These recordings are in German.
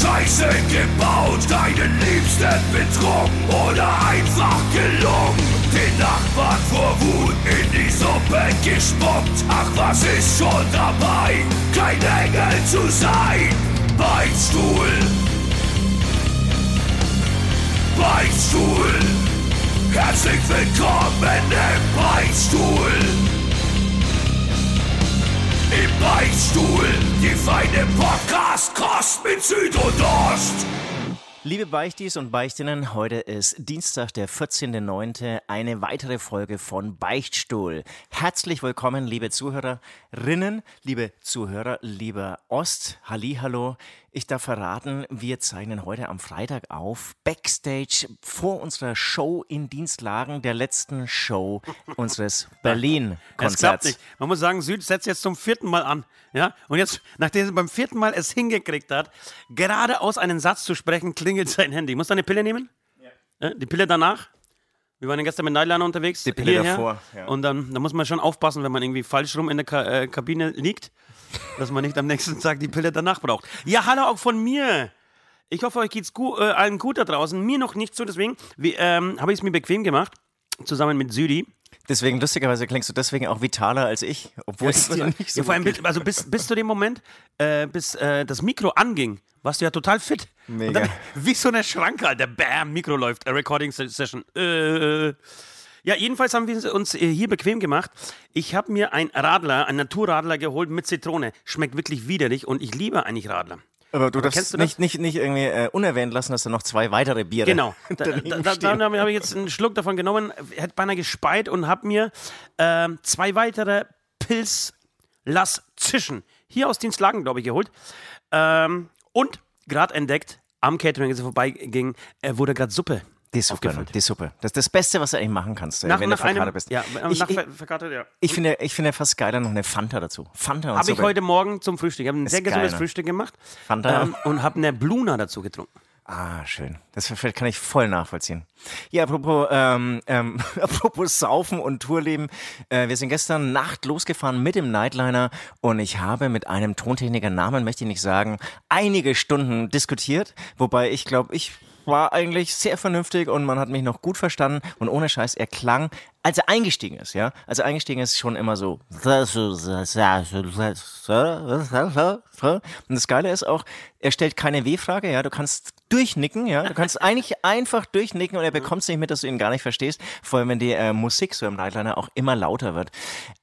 Scheiße gebaut, deinen Liebsten betrogen oder einfach gelungen. Den Nachbarn vor Wut in die Suppe gespuckt. Ach, was ist schon dabei, kein Engel zu sein? Beichtstuhl. Beichtstuhl. Herzlich willkommen im Beichtstuhl. Im Beichtstuhl, die feine Podcast-Kost mit Süd und Ost. Liebe Beichtis und Beichtinnen, heute ist Dienstag, der 14.09., eine weitere Folge von Beichtstuhl. Herzlich willkommen, liebe Zuhörerinnen, liebe Zuhörer, lieber Ost, Hallihallo. Ich darf verraten, wir zeichnen heute am Freitag auf, Backstage vor unserer Show in Dienstlagen, der letzten Show unseres Berlin-Konzerts. Man muss sagen, Süd setzt jetzt zum vierten Mal an. Ja? Und jetzt, nachdem er beim vierten Mal es hingekriegt hat, geradeaus einen Satz zu sprechen, klingelt sein Handy. Muss er eine Pille nehmen? Ja. Die Pille danach? Wir waren gestern mit Nightliner unterwegs. Die Pille hierher. davor, ja. Und dann da muss man schon aufpassen, wenn man irgendwie falsch rum in der Ka äh, Kabine liegt, dass man nicht am nächsten Tag die Pille danach braucht. Ja, hallo auch von mir. Ich hoffe, euch geht's gu äh, allen gut da draußen. Mir noch nicht so, deswegen ähm, habe ich es mir bequem gemacht, zusammen mit Südi. Deswegen, lustigerweise klingst du deswegen auch vitaler als ich, obwohl es dir nicht so ja, vor allem also bis, bis zu dem Moment, äh, bis äh, das Mikro anging, warst du ja total fit. Mega. Und dann, wie so eine Schranke, Alter. Bam, Mikro läuft, äh, Recording Session. Äh, ja, jedenfalls haben wir uns äh, hier bequem gemacht. Ich habe mir ein Radler, ein Naturradler geholt mit Zitrone. Schmeckt wirklich widerlich und ich liebe eigentlich Radler. Aber du darfst kennst du das? nicht, nicht, nicht irgendwie äh, unerwähnt lassen, dass da noch zwei weitere Biere Genau. Da, da, da, habe ich jetzt einen Schluck davon genommen, hätte beinahe gespeit und habe mir ähm, zwei weitere Pils Lass Zischen hier aus Dienstlagen, glaube ich, geholt. Ähm, und gerade entdeckt, am Catering, als er vorbeiging, äh, wurde gerade Suppe. Die Suppe, die Suppe. Das ist das Beste, was du eigentlich machen kannst, äh, Nach, wenn nach du verkatert einem, bist. Ja, äh, ich, nach ich, ver- verkatert, ja. ich, finde, ich finde fast geiler noch eine Fanta dazu. Fanta und Habe ich heute Morgen zum Frühstück. Ich habe ein sehr geil, gesundes? Frühstück gemacht Fanta. ähm, und habe eine Bluna dazu getrunken. Ah, schön. Das kann ich voll nachvollziehen. Ja, apropos, ähm, ähm, apropos Saufen und Tourleben. Äh, wir sind gestern Nacht losgefahren mit dem Nightliner und ich habe mit einem Tontechniker, Namen möchte ich nicht sagen, einige Stunden diskutiert. Wobei ich glaube, ich war eigentlich sehr vernünftig und man hat mich noch gut verstanden und ohne Scheiß, er klang, als er eingestiegen ist, ja, als er eingestiegen ist, schon immer so. Und das Geile ist auch, er stellt keine W-Frage, ja, du kannst durchnicken, ja, du kannst eigentlich einfach durchnicken und er bekommt es nicht mit, dass du ihn gar nicht verstehst, vor allem wenn die äh, Musik so im Nightliner auch immer lauter wird.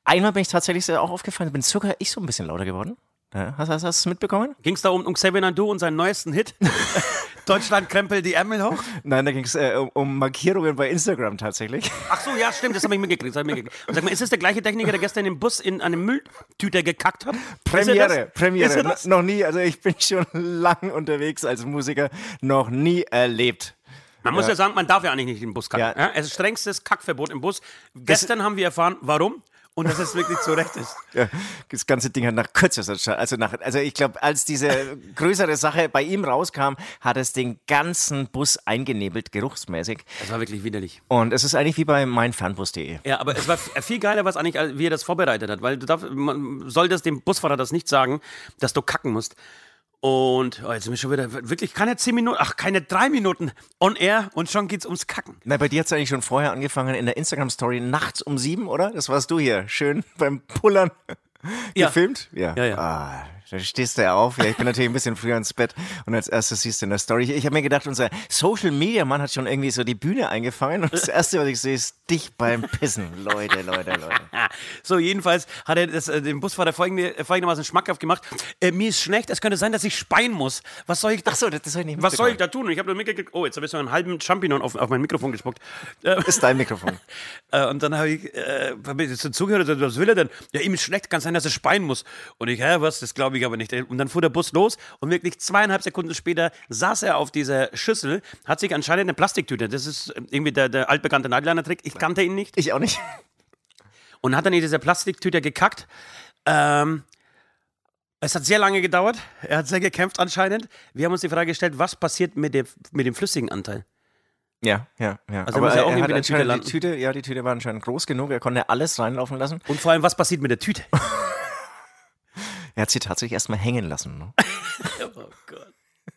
Einmal bin ich tatsächlich sehr auch aufgefallen, bin sogar ich so ein bisschen lauter geworden. Ja, hast, hast, hast du es mitbekommen? Ging es da um, um Xavier Naidoo und seinen neuesten Hit? Deutschland krempelt die Ärmel hoch? Nein, da ging es äh, um, um Markierungen bei Instagram tatsächlich. Ach so, ja, stimmt, das habe ich mitgekriegt. Das hab ich mitgekriegt. Und sag mal, ist das der gleiche Techniker, der gestern im Bus in eine Mülltüte gekackt hat? Er Premiere, das? Premiere. er das? N- Noch nie, also ich bin schon lang unterwegs als Musiker, noch nie erlebt. Man muss ja sagen, man darf ja eigentlich nicht in den Bus kacken. Ja. Ja. Es ist strengstes Kackverbot im Bus. Gestern haben wir erfahren, warum und dass es wirklich zu Recht ist. Ja, das ganze Ding hat nach kürzester Zeit, also nach, also ich glaube, als diese größere Sache bei ihm rauskam, hat es den ganzen Bus eingenebelt, geruchsmäßig. Das war wirklich widerlich. Und es ist eigentlich wie bei meinfernbus.de. Ja, aber es war viel geiler, was eigentlich, wie er das vorbereitet hat, weil du darf, man soll das dem Busfahrer das nicht sagen, dass du kacken musst. Und oh, jetzt sind wir schon wieder wirklich keine zehn Minuten, ach keine drei Minuten on air und schon geht's ums Kacken. Na, bei dir hat es eigentlich schon vorher angefangen in der Instagram-Story nachts um sieben, oder? Das warst du hier. Schön beim Pullern Ja. gefilmt. Ja. Ja, ja. Ah, da stehst du ja auf. Ja, ich bin natürlich ein bisschen früher ins Bett und als erstes siehst du in der Story. Ich, ich habe mir gedacht, unser Social-Media-Mann hat schon irgendwie so die Bühne eingefangen und das erste, was ich sehe, ist dich beim Pissen. Leute, Leute, Leute. So, jedenfalls hat er das, äh, dem Busfahrer folgende, äh, folgendermaßen schmackhaft gemacht. Äh, mir ist schlecht, es könnte sein, dass ich speien muss. Was soll ich da, Ach so, das, das soll ich nicht was soll ich da tun? Und ich habe nur mitgekriegt, oh, jetzt habe ich so einen halben Champignon auf, auf mein Mikrofon gespuckt. Äh, ist dein Mikrofon. Äh, und dann habe ich, äh, hab ich so zugehört, was will er denn? Ja, ihm ist schlecht, kann sein, dass er speien muss. Und ich, hä, was, das glaube ich aber nicht. Und dann fuhr der Bus los und wirklich zweieinhalb Sekunden später saß er auf dieser Schüssel, hat sich anscheinend eine Plastiktüte, das ist irgendwie der, der altbekannte Nightliner-Trick, ich kannte ihn nicht, Ich auch nicht. und hat dann in dieser Plastiktüte gekackt. Ähm, es hat sehr lange gedauert, er hat sehr gekämpft anscheinend. Wir haben uns die Frage gestellt, was passiert mit dem, mit dem flüssigen Anteil? Ja, ja, ja. Also er muss ja auch er hat Tüte anscheinend landen. die Tüte, ja, die Tüte war anscheinend groß genug, er konnte alles reinlaufen lassen. Und vor allem, was passiert mit der Tüte? Er hat sie tatsächlich erstmal hängen lassen. Ne? oh Gott.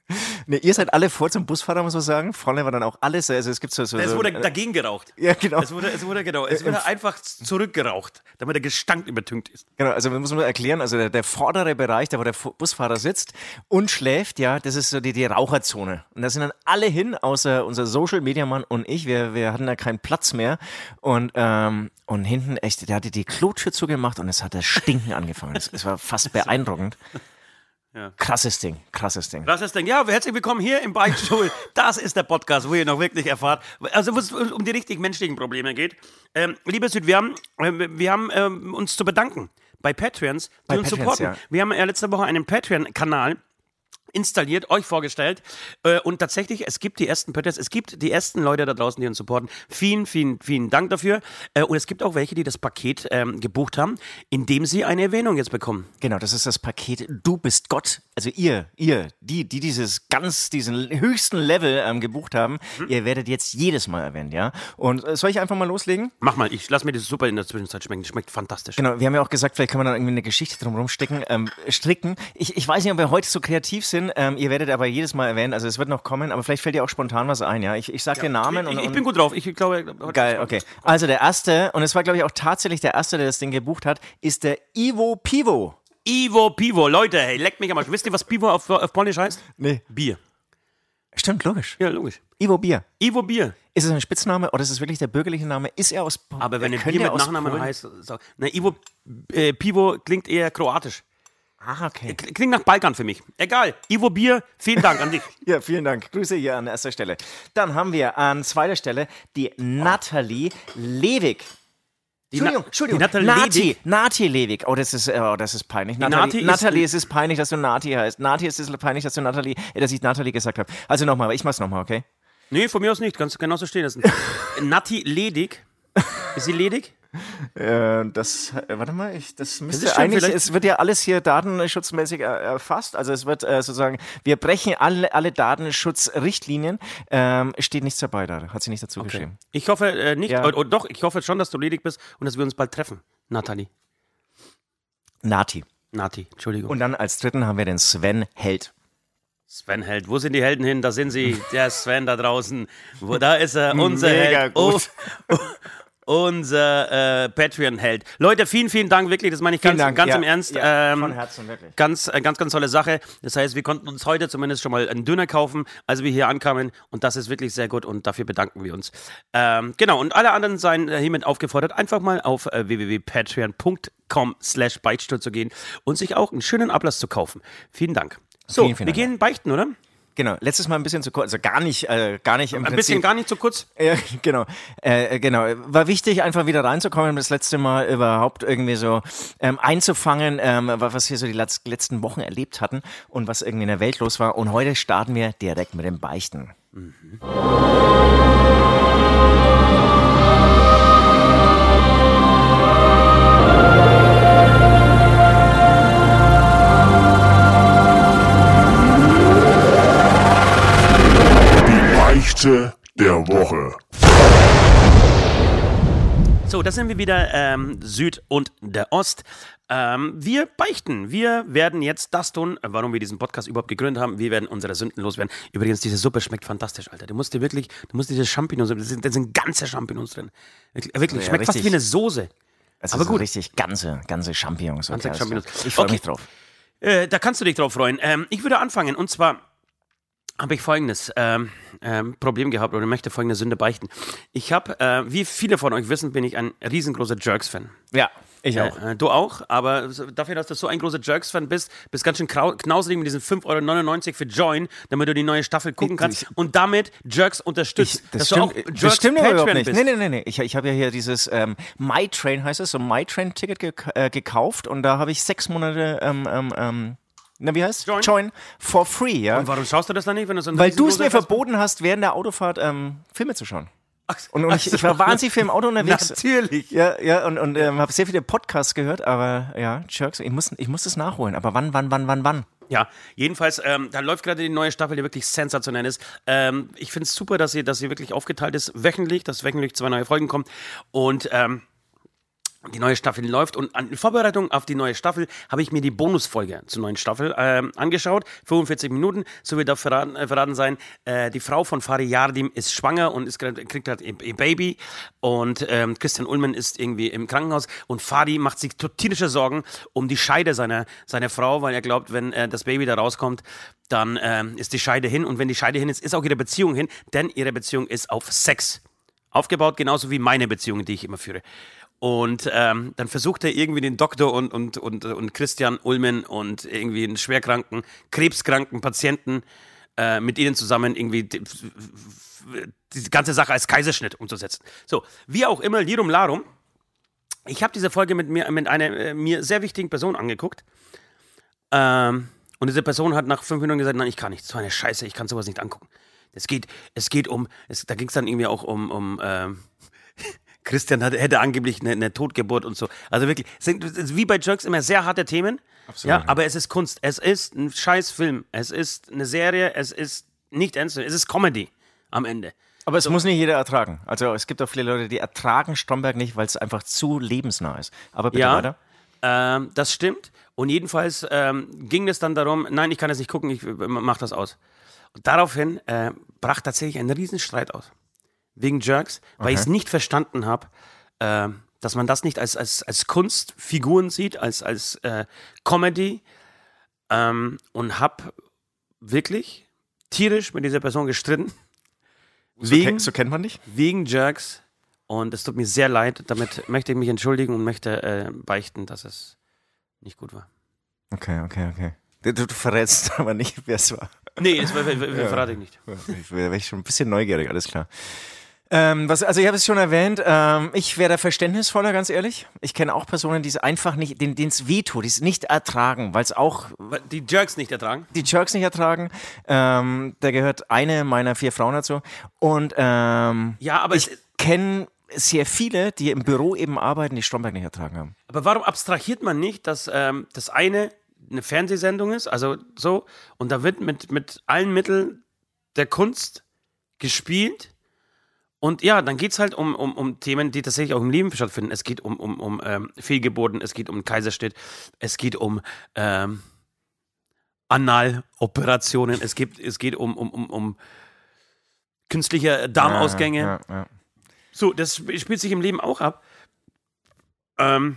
Nee, ihr seid alle vor zum Busfahrer, muss man sagen. Vorne war dann auch alles. Also es gibt so. so Es so, wurde äh, dagegen geraucht. ja, genau. Es wurde, es wurde, genau, es wurde einfach zurückgeraucht, damit der Gestank übertünkt ist. Genau, also man muss nur erklären, also der, der vordere Bereich, da wo der Busfahrer sitzt und schläft, ja, das ist so die, die Raucherzone. Und da sind dann alle hin, außer unser Social Media Mann und ich. Wir, wir hatten da keinen Platz mehr. Und, ähm, und hinten echt, der hatte die Klotür zugemacht und es hat das Stinken angefangen. Es, es war fast beeindruckend. Ja. Krasses Ding, krasses Ding. Ist Ding. Ja, herzlich willkommen hier im Beichtstuhl. Das ist der Podcast, wo ihr noch wirklich erfahrt, also wo es um die richtig menschlichen Probleme geht. Ähm, lieber Süd, wir haben, äh, wir haben ähm, uns zu bedanken bei Patreons, die Bei uns Patreons, supporten. ja. Wir haben ja letzte Woche einen Patreon-Kanal installiert, euch vorgestellt. Äh, und tatsächlich, es gibt die ersten Patreons, es gibt die ersten Leute da draußen, die uns supporten. Vielen, vielen, vielen Dank dafür. Äh, und es gibt auch welche, die das Paket ähm, gebucht haben, indem sie eine Erwähnung jetzt bekommen. Genau, das ist das Paket Du bist Gott. Also ihr, ihr, die, die dieses ganz, diesen höchsten Level ähm, gebucht haben, ihr werdet jetzt jedes Mal erwähnt, ja? Und äh, soll ich einfach mal loslegen? Mach mal, ich lass mir das super in der Zwischenzeit schmecken. Das schmeckt fantastisch. Genau, wir haben ja auch gesagt, vielleicht kann man dann irgendwie eine Geschichte drumherum ähm, stricken. Ich, ich weiß nicht, ob wir heute so kreativ sind. Ähm, ihr werdet aber jedes Mal erwähnt, also es wird noch kommen, aber vielleicht fällt dir auch spontan was ein, ja? Ich, ich sag den Namen und, ich, ich und bin gut drauf. Ich glaube, Geil, okay. Also der erste, und es war glaube ich auch tatsächlich der erste, der das Ding gebucht hat, ist der Ivo Pivo. Ivo Pivo, Leute, hey, leckt mich am Arsch. Wisst ihr, was Pivo auf, auf Polnisch heißt? Nee. Bier. Stimmt, logisch. Ja, logisch. Ivo Bier. Ivo Bier. Ist es ein Spitzname oder ist es wirklich der bürgerliche Name? Ist er aus Polen? Aber wenn ein Bier er mit Nachnamen heißt, so, na, Ivo äh, Pivo klingt eher kroatisch. Ah, okay. Klingt nach Balkan für mich. Egal. Ivo Bier, vielen Dank an dich. Ja, vielen Dank. Grüße hier an erster Stelle. Dann haben wir an zweiter Stelle die Nathalie Lewig. Entschuldigung, Na- Entschuldigung. die Nathalie Nati, Lewig? Nati Lewig. Oh, das ist, oh, das ist peinlich. Nati Nathalie, ist- Nathalie, es ist peinlich, dass du Nati heißt. Nati, es ist peinlich, dass du Nathalie, äh, dass ich Nathalie gesagt habe. Also nochmal, ich mach's nochmal, okay? Nee, von mir aus nicht. Kannst du genauso stehen lassen. Nati ledig. Ist sie ledig? Äh, das, äh, warte mal, ich, das müsste stimmt, eigentlich, es wird ja alles hier datenschutzmäßig äh, erfasst. Also es wird äh, sozusagen, wir brechen alle, alle Datenschutzrichtlinien. Ähm, steht nichts dabei da, hat sie nicht dazu geschrieben. Ich hoffe äh, nicht. Ja. Oh, oh, doch, ich hoffe schon, dass du ledig bist und dass wir uns bald treffen. Nathalie. Nati. Nati, Entschuldigung. Und dann als dritten haben wir den Sven Held. Sven Held. Wo sind die Helden hin? Da sind sie. Der Sven da draußen. Wo, da ist er, unser Mega Held. gut. Oh, unser äh, Patreon-Held. Leute, vielen, vielen Dank, wirklich. Das meine ich ganz, ganz ja, im Ernst. Ja, Ähm, von Herzen, wirklich. Ganz, äh, ganz, ganz tolle Sache. Das heißt, wir konnten uns heute zumindest schon mal einen Döner kaufen, als wir hier ankamen. Und das ist wirklich sehr gut und dafür bedanken wir uns. Ähm, genau, und alle anderen seien äh, hiermit aufgefordert, einfach mal auf äh, www.patreon.com slash Beichtstuhl zu gehen und sich auch einen schönen Ablass zu kaufen. Vielen Dank. So, Vielen, vielen wir Dank. gehen beichten, oder? Genau, letztes Mal ein bisschen zu kurz, also gar nicht, äh, gar nicht im Ein Prinzip. bisschen gar nicht zu kurz. Ja, genau. Äh, genau. War wichtig, einfach wieder reinzukommen, das letzte Mal überhaupt irgendwie so ähm, einzufangen, ähm, was wir so die letz- letzten Wochen erlebt hatten und was irgendwie in der Welt los war. Und heute starten wir direkt mit dem Beichten. Die Woche. So, da sind wir wieder, ähm, Süd und der Ost. Ähm, wir beichten. Wir werden jetzt das tun, äh, warum wir diesen Podcast überhaupt gegründet haben. Wir werden unsere Sünden loswerden. Übrigens, diese Suppe schmeckt fantastisch, Alter. Du musst dir wirklich, du musst diese Champignons, da sind, sind ganze Champignons drin. Wirklich, wirklich Ja, schmeckt fast richtig. wie eine Soße. Es Aber gut. richtig ganze, ganze Champignons. Ganze alles Champignons. Ich freue Okay. mich drauf. Äh, da kannst du dich drauf freuen. Ähm, ich würde anfangen und zwar habe ich folgendes ähm, ähm, Problem gehabt oder möchte folgende Sünde beichten. Ich habe, äh, wie viele von euch wissen, bin ich ein riesengroßer Jerks-Fan. Ja, ich auch. Äh, du auch, aber dafür, dass du so ein großer Jerks-Fan bist, bist ganz schön knausrig mit diesen 5,99 Euro für Join, damit du die neue Staffel gucken Ich- kannst ich- und damit Jerks unterstützt. das, dass stimmt, du auch das stimmt überhaupt nicht. bist. Nee, nee, nee, nee. Ich, ich habe ja hier dieses ähm, MyTrain, heißt es, so ein MyTrain-Ticket ge äh, gekauft und da habe ich sechs Monate, ähm, ähm, ähm, na, wie heißt Join. for free, ja. Und warum schaust du das dann nicht, wenn du so Weil du es mir verboten hast, während der Autofahrt ähm, Filme zu schauen. Ach, Und, und ich, ich war wahnsinnig viel im Auto unterwegs. Natürlich. Ja, ja, und, und ähm, habe sehr viele Podcasts gehört, aber ja, Jerks, ich muss, ich muss das nachholen. Aber wann, wann, wann, wann, wann? Ja, jedenfalls, ähm, da läuft gerade die neue Staffel, die wirklich sensationell ist. Ähm, ich finde es super, dass sie, dass sie wirklich aufgeteilt ist, wöchentlich, dass wöchentlich zwei neue Folgen kommen. Und ähm, die neue Staffel läuft und in Vorbereitung auf die neue Staffel habe ich mir die Bonusfolge zur neuen Staffel ähm, angeschaut. 45 Minuten, so wird auch verraten, äh, verraten sein. Äh, die Frau von Fari Yardim ist schwanger und ist, kriegt gerade ihr Baby und ähm, Christian Ullmann ist irgendwie im Krankenhaus und Fadi macht sich tierische Sorgen um die Scheide seiner, seiner Frau, weil er glaubt, wenn äh, das Baby da rauskommt, dann äh, ist die Scheide hin und wenn die Scheide hin ist, ist auch ihre Beziehung hin, denn ihre Beziehung ist auf Sex aufgebaut, genauso wie meine Beziehungen, die ich immer führe. Und ähm, dann versucht er irgendwie den Doktor und, und, und, und Christian Ulmen und irgendwie einen schwerkranken, krebskranken Patienten äh, mit ihnen zusammen irgendwie die, die, ganze Sache als Kaiserschnitt umzusetzen. So, wie auch immer, Lirum Larum. Ich habe diese Folge mit mir mit einer äh, mir sehr wichtigen Person angeguckt. Ähm, und diese Person hat nach fünf Minuten gesagt, nein, ich kann nicht. So eine Scheiße, ich kann sowas nicht angucken. Es geht, es geht um, es, da ging es dann irgendwie auch um, um ähm, Christian hat, hätte angeblich eine, eine, Totgeburt und so. Also wirklich, sind, wie bei Jerks immer sehr harte Themen. Absolut. Ja, aber es ist Kunst. Es ist ein scheiß Film. Es ist eine Serie. Es ist nicht ernst. Es ist Comedy am Ende. Aber es so. muss nicht jeder ertragen. Also es gibt auch viele Leute, die ertragen Stromberg nicht, weil es einfach zu lebensnah ist. Aber bitte ja, weiter. Ähm, das stimmt. Und jedenfalls ähm, ging es dann darum, nein, ich kann das nicht gucken, ich mach das aus. Und daraufhin äh, brach tatsächlich ein Riesenstreit aus wegen Jerks, weil okay. ich es nicht verstanden habe, äh, dass man das nicht als, als, als Kunstfiguren sieht, als, als äh, Comedy ähm, und habe wirklich tierisch mit dieser Person gestritten. So, wegen, kennt, so kennt man dich? Wegen Jerks. Und es tut mir sehr leid. Damit möchte ich mich entschuldigen und möchte äh, beichten, dass es nicht gut war. Okay, okay, okay. Du, du verrätst aber nicht, wer es war. Nee, das verrate ich nicht. Ich wäre schon ein bisschen neugierig, alles klar. Ähm, was, also ich habe es schon erwähnt, ähm, ich wäre da verständnisvoller, ganz ehrlich. Ich kenne auch Personen, die es einfach nicht, denen es wehtut, die es nicht ertragen, weil es auch... Die Jerks nicht ertragen? Die Jerks nicht ertragen. Ähm, da gehört eine meiner vier Frauen dazu. Und ähm, ja, aber ich kenne sehr viele, die im Büro eben arbeiten, die Stromberg nicht ertragen haben. Aber warum abstrahiert man nicht, dass ähm, das eine eine Fernsehsendung ist, also so, und da wird mit, mit allen Mitteln der Kunst gespielt und ja, dann geht es halt um, um, um Themen, die tatsächlich auch im Leben stattfinden. Es geht um, um, um ähm, Fehlgeburten, es geht um Kaiserstedt, es geht um ähm, Analoperationen, es, gibt, es geht um, um, um, um künstliche Darmausgänge. Ja, ja, ja. So, das spielt sich im Leben auch ab. Ähm,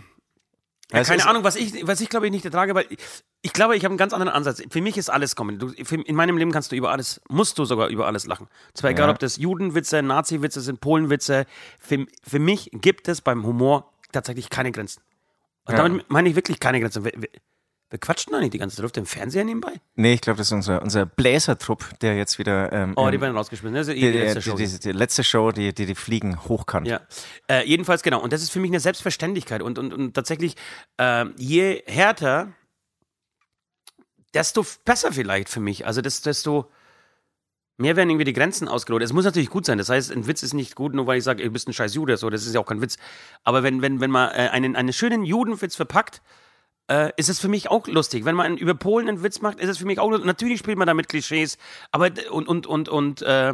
ja, keine Ahnung, was ich, was ich glaube ich nicht ertrage, weil ich, glaube, ich habe einen ganz anderen Ansatz. Für mich ist alles kommen. Du, in meinem Leben kannst du über alles, musst du sogar über alles lachen. Zwar egal, ob das Judenwitze, Nazi-Witze sind, Polenwitze. Für, für mich gibt es beim Humor tatsächlich keine Grenzen. Und ja. damit meine ich wirklich keine Grenzen. Wir, wir, wir quatschen da nicht die ganze Zeit. Läuft im Fernseher nebenbei? Nee, ich glaube, das ist unser, unser Bläsertrupp, der jetzt wieder. Ähm, oh, die werden rausgeschmissen. Das ist die, die, letzte Show. Die, die, die, letzte Show, die die, die Fliegen hochkant. Ja. Äh, jedenfalls, genau. Und das ist für mich eine Selbstverständlichkeit. Und, und, und tatsächlich, äh, je härter, desto besser vielleicht für mich. Also, desto mehr werden irgendwie die Grenzen ausgelotet. Es muss natürlich gut sein. Das heißt, ein Witz ist nicht gut, nur weil ich sage, du bist ein scheiß Jude. So, das ist ja auch kein Witz. Aber wenn, wenn, wenn man äh, einen, einen schönen Judenwitz verpackt, äh, ist es für mich auch lustig. Wenn man über Polen einen Witz macht, ist es für mich auch lustig. Natürlich spielt man damit Klischees, aber und und und und äh,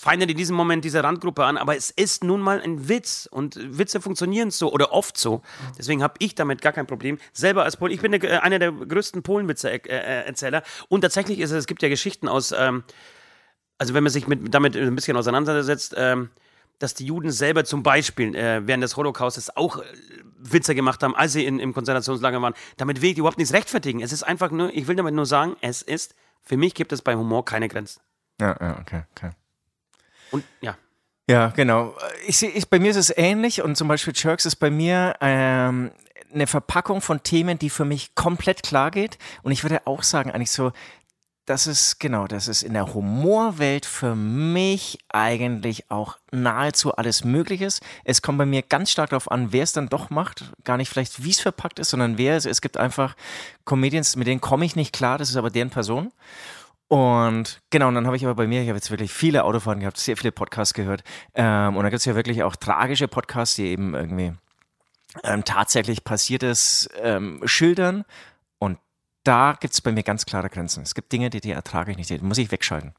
feindet in diesem Moment diese Randgruppe an, aber es ist nun mal ein Witz und Witze funktionieren so oder oft so. Deswegen habe ich damit gar kein Problem. Selber als Polen, ich bin der, äh, einer der größten Polenwitze-Erzähler äh, äh, und tatsächlich ist es, es gibt ja Geschichten aus, ähm, also wenn man sich mit, damit ein bisschen auseinandersetzt, ähm, dass die Juden selber zum Beispiel äh, während des Holocaustes auch äh, Witze gemacht haben, als sie in, im Konzentrationslager waren. Damit will ich überhaupt nichts rechtfertigen. Es ist einfach nur, ich will damit nur sagen, es ist, für mich gibt es bei Humor keine Grenzen. Ja, ja, okay, okay. Und ja. Ja, genau. Ich sehe, ich, bei mir ist es ähnlich und zum Beispiel Jerks ist bei mir ähm, eine Verpackung von Themen, die für mich komplett klar geht. Und ich würde auch sagen, eigentlich so, das ist genau, das ist in der Humorwelt für mich eigentlich auch nahezu alles möglich ist. Es kommt bei mir ganz stark darauf an, wer es dann doch macht. Gar nicht vielleicht, wie es verpackt ist, sondern wer es. Es gibt einfach Comedians, mit denen komme ich nicht klar, das ist aber deren Person. Und genau, und dann habe ich aber bei mir, ich habe jetzt wirklich viele Autofahrten gehabt, sehr viele Podcasts gehört. Ähm, und da gibt es ja wirklich auch tragische Podcasts, die eben irgendwie ähm, tatsächlich Passiertes ähm, schildern da gibt es bei mir ganz klare Grenzen. Es gibt Dinge, die, die ertrage ich nicht, die muss ich wegschalten.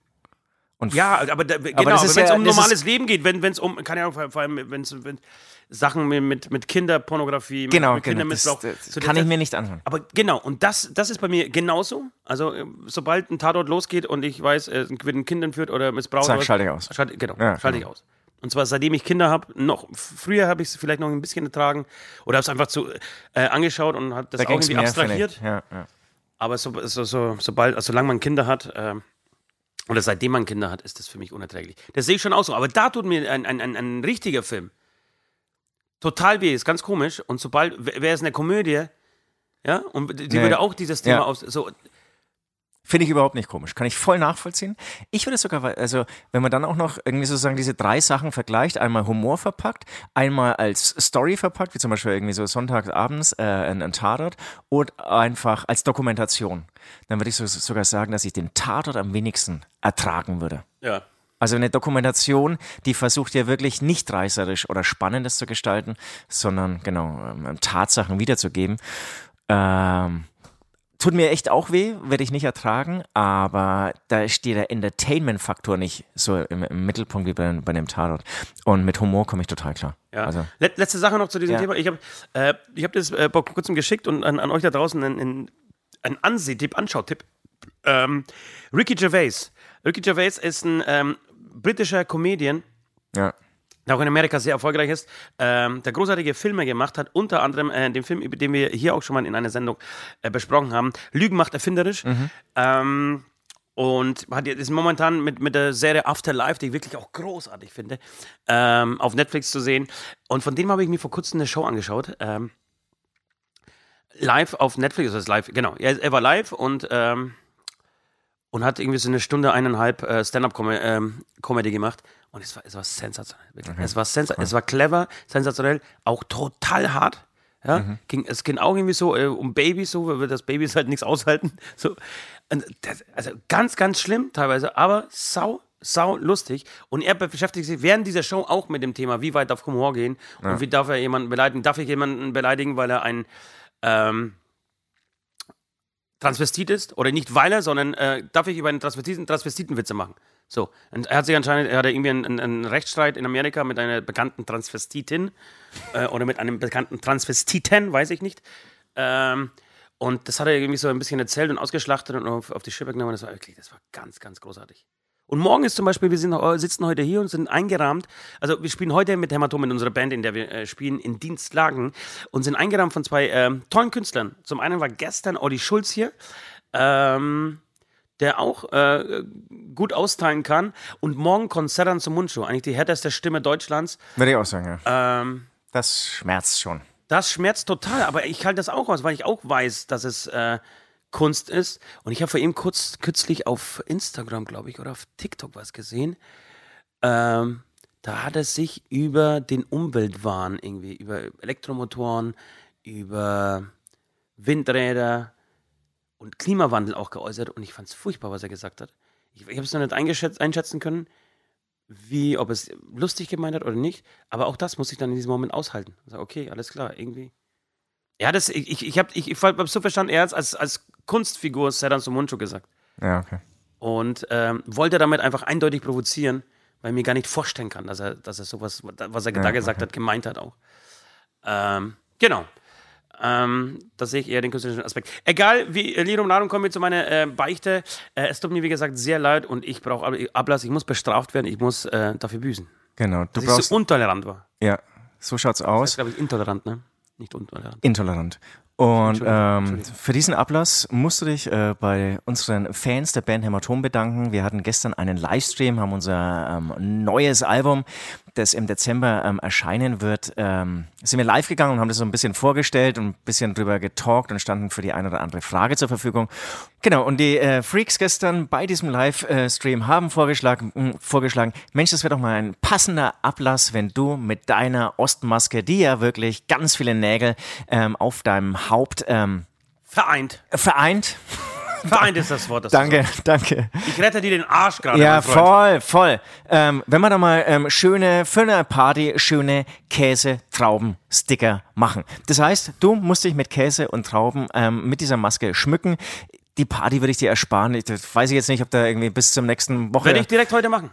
Und Ja, aber, da, genau, aber ist wenn es ja- um normales Leben geht, wenn es um, keine Ahnung, vor vor allem wenn es Sachen mit, mit, mit Kinderpornografie, mit, genau, mit genau. Das, Kindermissbrauch. das kann ich mir nicht anhören. Aber genau, und das, das ist bei mir genauso. Also, äh, sobald ein Tatort losgeht und ich weiß, es wird ein Kind entführt oder missbraucht. Was- schalte ich aus. Schalte, genau, Ja, schalte genau. ich aus. Und zwar seitdem ich Kinder habe, noch früher habe ich es vielleicht noch ein bisschen ertragen oder habe es einfach zu, äh, angeschaut und habe das Da auch irgendwie abstrahiert. Ja, ja. Aber so, so, so, sobald, also solange man Kinder hat, ähm, oder seitdem man Kinder hat, ist das für mich unerträglich. Das sehe ich schon auch so. Aber da tut mir ein, ein, ein, ein richtiger Film total weh, ist ganz komisch. Und sobald, wäre es eine Komödie, ja, und die Nee. würde auch dieses Thema Ja. auf, so, Finde ich überhaupt nicht komisch. Kann ich voll nachvollziehen. Ich würde sogar, also wenn man dann auch noch irgendwie sozusagen diese drei Sachen vergleicht, einmal Humor verpackt, einmal als Story verpackt, wie zum Beispiel irgendwie so Sonntagabends äh, ein, ein Tatort und einfach als Dokumentation, dann würde ich so, sogar sagen, dass ich den Tatort am wenigsten ertragen würde. ja. Also eine Dokumentation, die versucht ja wirklich nicht reißerisch oder spannendes zu gestalten, sondern genau ähm, Tatsachen wiederzugeben. Ähm, tut mir echt auch weh, werde ich nicht ertragen, aber da steht der Entertainment-Faktor nicht so im, im Mittelpunkt wie bei, bei dem Tatort. Und mit Humor komme ich total klar. Ja. Also, Let- Letzte Sache noch zu diesem Ja. Thema. Ich habe äh, ich hab das äh, vor kurzem geschickt und an, an euch da draußen einen, einen, einen Ansehtipp, Anschautipp. Ähm, Ricky Gervais. Ricky Gervais ist ein ähm, britischer Comedian, ja. Der auch in Amerika sehr erfolgreich ist, ähm, der großartige Filme gemacht hat, unter anderem äh, den Film, über den wir hier auch schon mal in einer Sendung äh, besprochen haben, Lügen macht erfinderisch. Ähm, und hat, ist momentan mit, mit der Serie Afterlife, die ich wirklich auch großartig finde, ähm, auf Netflix zu sehen. Und von dem habe ich mir vor kurzem eine Show angeschaut. Ähm, live auf Netflix, ist das live, genau. Er, er war live und, ähm, und hat irgendwie so eine Stunde, eineinhalb äh, Stand-up-Comedy gemacht. Und es war, es war sensationell. Wirklich. Es, war sensa es war clever, sensationell, auch total hart. Ja, ging, es ging auch irgendwie so äh, um Babys, so, weil das Babys halt nichts aushalten. So. Das, also ganz, ganz schlimm teilweise, aber sau, sau lustig. Und er beschäftigt sich während dieser Show auch mit dem Thema, wie weit darf Humor gehen und wie darf er jemanden beleidigen. Darf ich jemanden beleidigen, weil er ein ähm, Transvestit ist? Oder nicht weil er, sondern äh, darf ich über einen Transvestiten Transvestitenwitze machen? So. Und er hat sich anscheinend, er hatte irgendwie einen, einen, einen Rechtsstreit in Amerika mit einer bekannten Transvestitin äh, oder mit einem bekannten Transvestiten, weiß ich nicht. Ähm, und das hat er irgendwie so ein bisschen erzählt und ausgeschlachtet und auf, auf die Schippe genommen. Das war wirklich, das war ganz, ganz großartig. Und morgen ist zum Beispiel, wir sind, äh, sitzen heute hier und sind eingerahmt. Also wir spielen heute mit Hämatom in unserer Band, in der wir äh, spielen, in Dienstlagen und sind eingerahmt von zwei ähm, tollen Künstlern. Zum einen war gestern Olli Schulz hier, ähm, der auch äh, gut austeilen kann. Und morgen kommt Serran zum Mundschuh, eigentlich die härteste Stimme Deutschlands. Würde ich auch sagen, ja. Ähm, Das schmerzt schon. das schmerzt total, aber ich halte das auch aus, weil ich auch weiß, dass es äh, Kunst ist. Und ich habe vor ihm kurz kürzlich auf Instagram, glaube ich, oder auf TikTok was gesehen. Ähm, da hat er sich über den Umweltwahn irgendwie, über Elektromotoren, über Windräder und Klimawandel auch geäußert. Und ich fand es furchtbar, was er gesagt hat. Ich, ich habe es noch nicht einschätzen können, wie, ob es lustig gemeint hat oder nicht. Aber auch das muss ich dann in diesem Moment aushalten. Sag, okay, alles klar, irgendwie. Ja, das, ich, ich, ich habe ich, ich hab so verstanden, er hat als, als Kunstfigur Sedan Sumunchu gesagt. Ja, okay. Und ähm, wollte damit einfach eindeutig provozieren, weil ich mir gar nicht vorstellen kann, dass er, dass er sowas, was er da Ja, gesagt hat, gemeint hat auch. Ähm, genau. Ähm, da sehe ich eher den künstlerischen Aspekt. Egal, wie Lirum Larum kommen wir zu meiner äh, Beichte. Äh, es tut mir, wie gesagt, sehr leid und ich brauche Ab- Ablass. Ich muss bestraft werden. Ich muss äh, dafür büßen. Genau. Du Dass ich brauchst. so untolerant war. ja, so schaut's Das aus. ist, glaube ich, intolerant, ne? Nicht untolerant. Intolerant. Und Entschuldigung, ähm, für diesen Ablass musst du dich äh, bei unseren Fans der Band Hämatom bedanken. Wir hatten gestern einen Livestream, haben unser ähm, neues Album, das im Dezember ähm, erscheinen wird, ähm, sind wir live gegangen und haben das so ein bisschen vorgestellt und ein bisschen drüber getalkt und standen für die eine oder andere Frage zur Verfügung. Genau, und die äh, Freaks gestern bei diesem Livestream haben vorgeschlagen, mh, vorgeschlagen, Mensch, das wäre doch mal ein passender Ablass, wenn du mit deiner Ostmaske, die ja wirklich ganz viele Nägel ähm, auf deinem Haupt ähm, Vereint. vereint. Vereint ist das Wort. Das Danke, danke. Ich rette dir den Arsch gerade. Ja, voll, voll. Ähm, wenn wir da mal ähm, schöne, für eine Party schöne Käse-Trauben-Sticker machen. Das heißt, du musst dich mit Käse und Trauben ähm, mit dieser Maske schmücken. die Party würde ich dir ersparen. Ich, das weiß ich jetzt nicht, ob da irgendwie bis zum nächsten Woche. Werde ich direkt heute machen.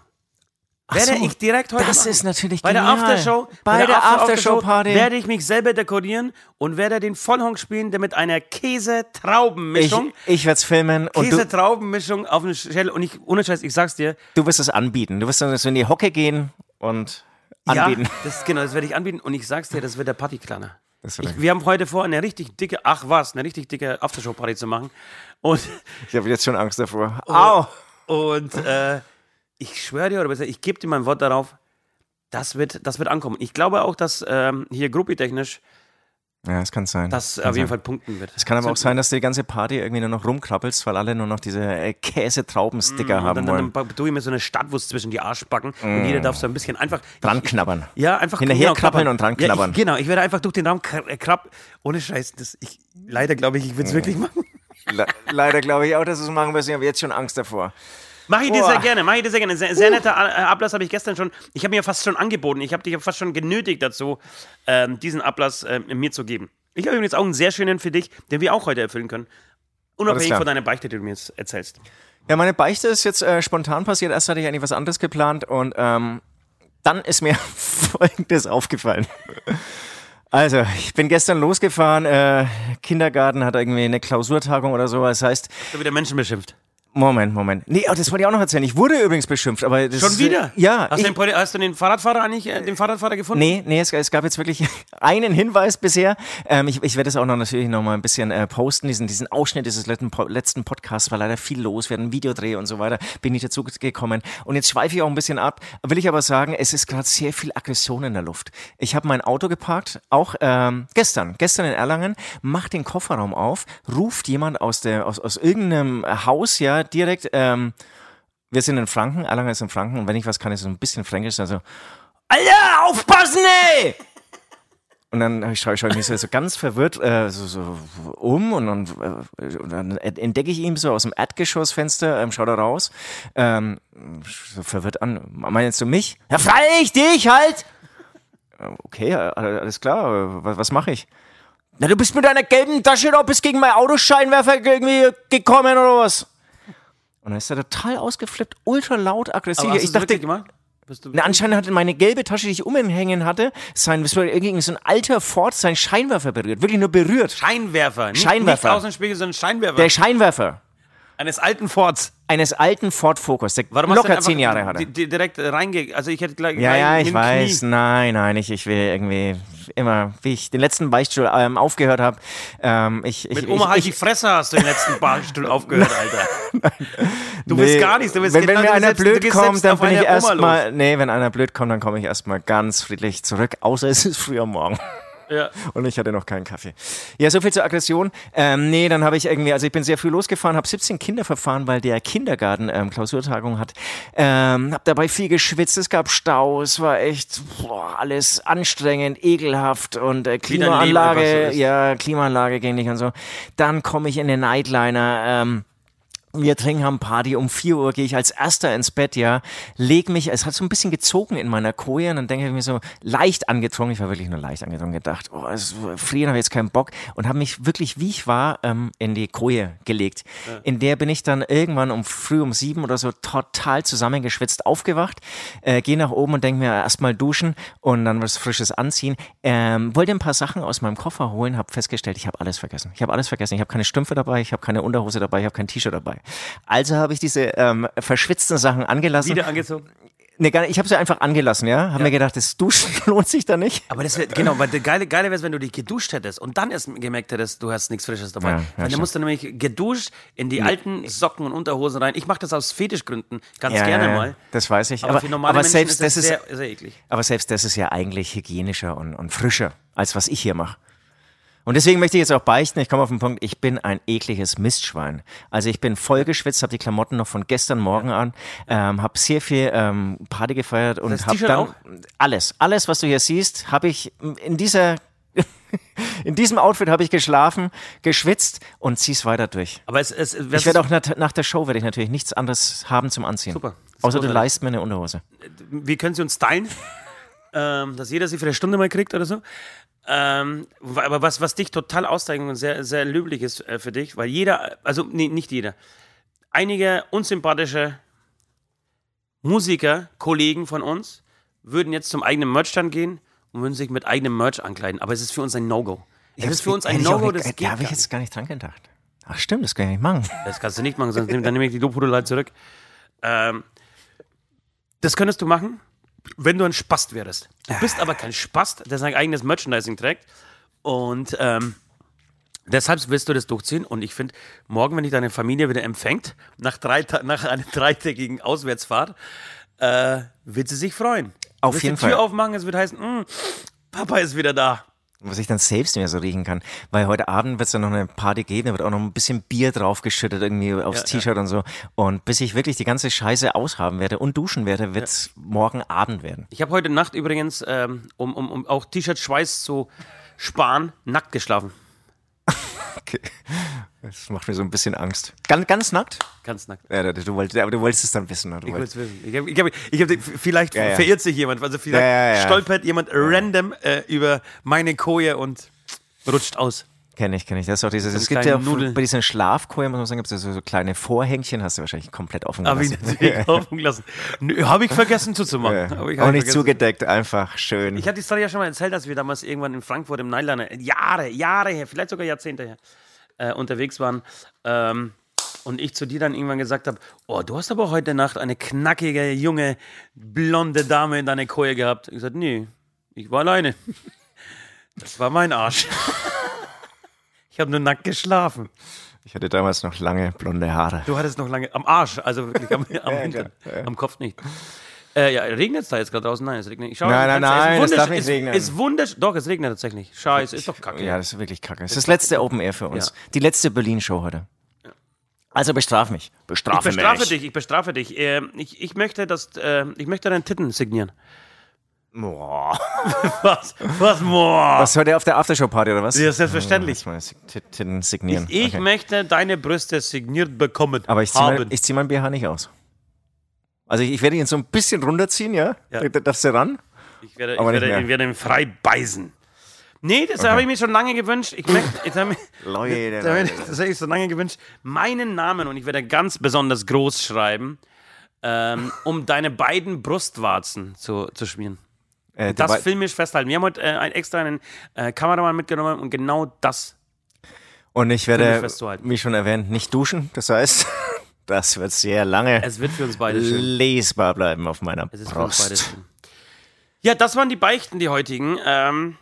Werde so, ich direkt heute Das machen. ist natürlich Bei der genial. Aftershow, Bei der After- Aftershow-Party. werde ich mich selber dekorieren und werde den Vollhonk spielen, der mit einer Ich, Käse-Trauben-Mischung, ich werde es filmen Käse-Trauben-Mischung auf eine Schelle und ich, ohne Scheiß, ich sag's dir, du wirst es anbieten. Du wirst dann in die Hocke gehen und anbieten. ja, das, genau, das werde ich anbieten und ich sag's dir, das wird der Partyklanner. Ich, wir haben heute vor, eine richtig dicke, ach was, eine richtig dicke Aftershow-Party zu machen und ich habe jetzt schon Angst davor. Au! Und äh, ich schwöre dir, oder besser, ich gebe dir mein Wort darauf, das wird, das wird ankommen. Ich glaube auch, dass ähm, hier gruppitechnisch Ja, das kann sein. das kann auf jeden sein. Fall punkten wird. Es kann aber auch sein, dass du die ganze Party irgendwie nur noch rumkrabbelst, weil alle nur noch diese äh, Käse-Trauben-Sticker Und haben dann, wollen. dann tue ich mir so eine Stadtwurst zwischen die Arschbacken und jeder darf so ein bisschen einfach Dran knabbern. Ja, einfach Hinterher genau, krabbeln und dran Ja, knabbern. ich, genau, ich werde einfach durch den Raum äh, krabb. Ohne Scheiß, das, ich, leider glaube ich, ich würde es wirklich machen. Le leider glaube ich auch, dass wir es machen müssen. Ich habe jetzt schon Angst davor. Mache ich dir Boah. sehr gerne, mache ich dir sehr gerne. Sehr, sehr netter äh, Ablass habe ich gestern schon. Ich habe mir fast schon angeboten. Ich habe dich fast schon genötigt dazu, ähm, diesen Ablass ähm, mir zu geben. Ich habe übrigens auch einen sehr schönen für dich, den wir auch heute erfüllen können. Unabhängig von deiner Beichte, die du mir jetzt erzählst. Ja, meine Beichte ist jetzt äh, spontan passiert. Erst hatte ich eigentlich was anderes geplant und ähm, dann ist mir Folgendes aufgefallen. Also, ich bin gestern losgefahren. Äh, Kindergarten hat irgendwie eine Klausurtagung oder so. Das heißt, Da wieder Menschen beschimpft. Moment, Moment. Nee, oh, das wollte ich auch noch erzählen. Ich wurde übrigens beschimpft, aber das Schon wieder? Äh, ja. Hast, ich, du den, hast du den Fahrradfahrer eigentlich, äh, den Fahrradfahrer gefunden? Nee, nee, es, es gab jetzt wirklich einen Hinweis bisher. Ähm, ich, ich werde es auch noch natürlich noch mal ein bisschen äh, posten, diesen, diesen Ausschnitt dieses letzten, letzten Podcasts, war leider viel los, wir hatten einen Videodreh und so weiter, bin ich dazu gekommen. Und jetzt schweife ich auch ein bisschen ab, will ich aber sagen, es ist gerade sehr viel Aggression in der Luft. Ich habe mein Auto geparkt, auch ähm, gestern, gestern in Erlangen, mach den Kofferraum auf, ruft jemand aus, der, aus, aus irgendeinem Haus, ja, direkt, ähm, wir sind in Franken, Erlangen ist in Franken und wenn ich was kann, ist so ein bisschen fränkisch, also Alter, aufpassen, ey! Und dann schaue ich, ich mich so, ganz verwirrt äh, so, so um und, und, äh, und dann entdecke ich ihn so aus dem Erdgeschossfenster, ähm, schau da raus, ähm, so verwirrt an. Meinst du mich? Ja, freilich, dich halt! Äh, Okay, alles klar, äh, was, was mache ich? Na, du bist mit deiner gelben Tasche da bist gegen meinen Autoscheinwerfer irgendwie gekommen oder was? Und dann ist er total ausgeflippt, ultra laut, aggressiv. Hast ich dachte, na, anscheinend hatte meine gelbe Tasche, die ich umhängen hatte, sein, das war irgendwie so ein alter Ford, sein Scheinwerfer berührt. Wirklich nur berührt. Scheinwerfer. Nicht, Scheinwerfer. Nicht Außenspiegel, sondern Scheinwerfer. Der Scheinwerfer eines alten Forts. eines alten Ford Focus, der Warum locker zehn Jahre hatte. di- di- Direkt reinge... Also ich hätte gleich... Ja, ja, ich weiß. Knie- Nein, nein, ich, ich will irgendwie immer, wie ich den letzten Beichtstuhl ähm, aufgehört habe, ähm, ich, ich, Mit ich, Oma halt ich, die Fresse hast du den letzten Barstuhl aufgehört, Alter. Du willst Nee, gar nichts. Du willst wenn, genau, wenn mir du einer du blöd kommt, selbst dann bin ich erstmal, nee, wenn einer blöd kommt, dann komme ich erstmal ganz friedlich zurück, außer es ist früh am Morgen. Ja. Und ich hatte noch keinen Kaffee. Ja, so viel zur Aggression. Ähm, nee, dann habe ich irgendwie, also ich bin sehr früh losgefahren, habe 17 Kinder verfahren, weil der Kindergarten ähm, Klausurtagung hat. Ähm, habe dabei viel geschwitzt, es gab Stau, es war echt boah, alles anstrengend, ekelhaft und äh, dein Leben Klimaanlage, so ja, Klimaanlage ging nicht und so. Dann komme ich in den Nightliner, ähm, wir trinken haben Party, um 4 Uhr gehe ich als erster ins Bett, ja, leg mich, es hat so ein bisschen gezogen in meiner Koje und dann denke ich mir so leicht angetrunken, ich war wirklich nur leicht angetrunken, gedacht, oh, es, frieren habe ich jetzt keinen Bock und habe mich wirklich, wie ich war, ähm, in die Koje gelegt. In der bin ich dann irgendwann um früh um sieben oder so total zusammengeschwitzt aufgewacht, äh, gehe nach oben und denke mir erstmal duschen und dann was Frisches anziehen. Ähm, wollte ein paar Sachen aus meinem Koffer holen, habe festgestellt, ich habe alles vergessen. Ich habe alles vergessen. Ich habe keine Strümpfe dabei, ich habe keine Unterhose dabei, ich habe kein T-Shirt dabei. Also habe ich diese ähm, verschwitzten Sachen angelassen. Wieder angezogen. Nee, gar nicht, ich habe sie einfach angelassen, ja. Habe mir gedacht, das Duschen lohnt sich da nicht. Aber das wäre, genau, weil der geile, geile wäre wenn du dich geduscht hättest und dann erst gemerkt hättest, du hast nichts Frisches dabei. Ja, ja, dann musst du nämlich geduscht in die alten Socken und Unterhosen rein. Ich mache das aus Fetischgründen ganz Ja, gerne ja, mal. Das weiß ich. Aber, Aber, für normale aber Menschen selbst ist das das ist, sehr, sehr eklig. aber selbst das ist ja eigentlich hygienischer und, und frischer, als was ich hier mache. Und deswegen möchte ich jetzt auch beichten, ich komme auf den Punkt, ich bin ein ekliges Mistschwein. Also ich bin voll geschwitzt, habe die Klamotten noch von gestern Morgen an, ähm, habe sehr viel ähm, Party gefeiert und habe dann auch? alles, alles, was du hier siehst, habe ich in dieser in diesem Outfit habe ich geschlafen, geschwitzt und zieh's weiter durch. Aber es, es, Ich werde auch nach, nach der Show werde ich natürlich nichts anderes haben zum Anziehen. Super. Außer du leist mir eine Unterhose. wie können Sie uns stylen? ähm, dass jeder sie für eine Stunde mal kriegt oder so. Ähm, aber was, was dich total auszeichnet und sehr, sehr löblich ist äh, für dich, weil jeder, also nee, nicht jeder, einige unsympathische Musiker, Kollegen von uns, würden jetzt zum eigenen Merchstand gehen und würden sich mit eigenem Merch ankleiden. Aber es ist für uns ein No-Go. Es ist für uns ein No-Go, das Da geht habe ich jetzt gar nicht dran gedacht. Ach stimmt, das kann ich nicht machen. Das kannst du nicht machen, sonst nehm, dann nehme ich die Lobhudelei zurück. Ähm, das könntest du machen, wenn du ein Spast wärst. Du bist aber kein Spast, der sein eigenes Merchandising trägt. Und ähm, deshalb wirst du das durchziehen. Und ich finde, morgen, wenn dich deine Familie wieder empfängt, nach, drei, nach einer dreitägigen Auswärtsfahrt, äh, wird sie sich freuen. Auf jeden die Tür Fall. aufmachen, es wird heißen, "Mm, Papa ist wieder da. Was ich dann selbst mehr so riechen kann. Weil heute Abend wird es ja noch eine Party geben, da wird auch noch ein bisschen Bier draufgeschüttet irgendwie aufs Ja, T-Shirt und so. Und bis ich wirklich die ganze Scheiße aushaben werde und duschen werde, wird es morgen Abend werden. Ich habe heute Nacht übrigens, ähm, um, um, um auch T-Shirt-Schweiß zu sparen, nackt geschlafen. Okay. Das macht mir so ein bisschen Angst. Ganz, ganz nackt? Ganz nackt. Ja, du, wolltest, aber du wolltest es dann wissen. oder? Du Ich wolltest, will's wissen. Ich hab, ich hab, ich hab, vielleicht Ja, ja. verirrt sich jemand, also vielleicht ja. stolpert jemand random äh, über meine Koje und rutscht aus. Kenn ich, kenn ich. Das ist auch dieses, es gibt ja auch Nudeln. bei diesen Schlafkojen, muss man sagen, gibt es so, so kleine Vorhängchen, hast du wahrscheinlich komplett offen Habe ich gelassen. natürlich offen gelassen. Habe ich vergessen zuzumachen. Hab ich, hab Auch ich nicht vergessen. zugedeckt, einfach schön. Ich hatte die Story ja schon mal erzählt, dass wir damals irgendwann in Frankfurt im Nyliner, Jahre, Jahre her, vielleicht sogar Jahrzehnte her, äh, unterwegs waren. Ähm, und ich zu dir dann irgendwann gesagt habe, oh, du hast aber heute Nacht eine knackige, junge, blonde Dame in deiner Koje gehabt. Ich gesagt, nee, ich war alleine. Das war mein Arsch. Ich habe nur nackt geschlafen. Ich hatte damals noch lange blonde Haare. Du hattest noch lange am Arsch, also wirklich am, am, Hintern, am Kopf nicht. Äh, ja, regnet es da jetzt gerade draußen? Nein, es regnet nicht. Schau, Nein, nein, ist nein, es darf nicht es, regnen. Ist wundersch doch, es regnet tatsächlich. Scheiße, ist doch kacke. Ja, das ist wirklich kacke. Es ist das letzte Open Air für uns. Ja. Die letzte Berlin-Show heute. Also bestraf mich. Ich Bestrafe bestrafe mich. dich, ich bestrafe dich. Äh, ich, ich möchte das, äh, ich möchte deinen Titten signieren. Boah. Was? Was? Boah. Was heute auf der Aftershow-Party oder was? Ja, selbstverständlich. Mal T- Titten signieren. Ich Okay. möchte deine Brüste signiert bekommen. Aber ich ziehe mein, ich zieh mein BH nicht aus. Also ich, ich werde ihn so ein bisschen runterziehen, ja? Ja. Da, da darfst du ran? Ich werde, ich werde, ich werde ihn frei beißen. Nee, das habe ich mir schon lange gewünscht. Ich möchte, jetzt habe ich, Leute, das habe ich- Leute. das habe ich so lange gewünscht. Meinen Namen und ich werde ganz besonders groß schreiben, ähm, um deine beiden Brustwarzen zu, zu schmieren. Äh, Das dabei- filmisch festhalten. Wir haben heute äh, einen extra einen äh, Kameramann mitgenommen und genau das. Und ich werde, wie schon erwähnt, nicht duschen. Das heißt, das wird sehr lange Es wird für uns beide schön. lesbar bleiben auf meiner Es ist für uns beide Brust. schön. Ja, das waren die Beichten, die heutigen. Ähm,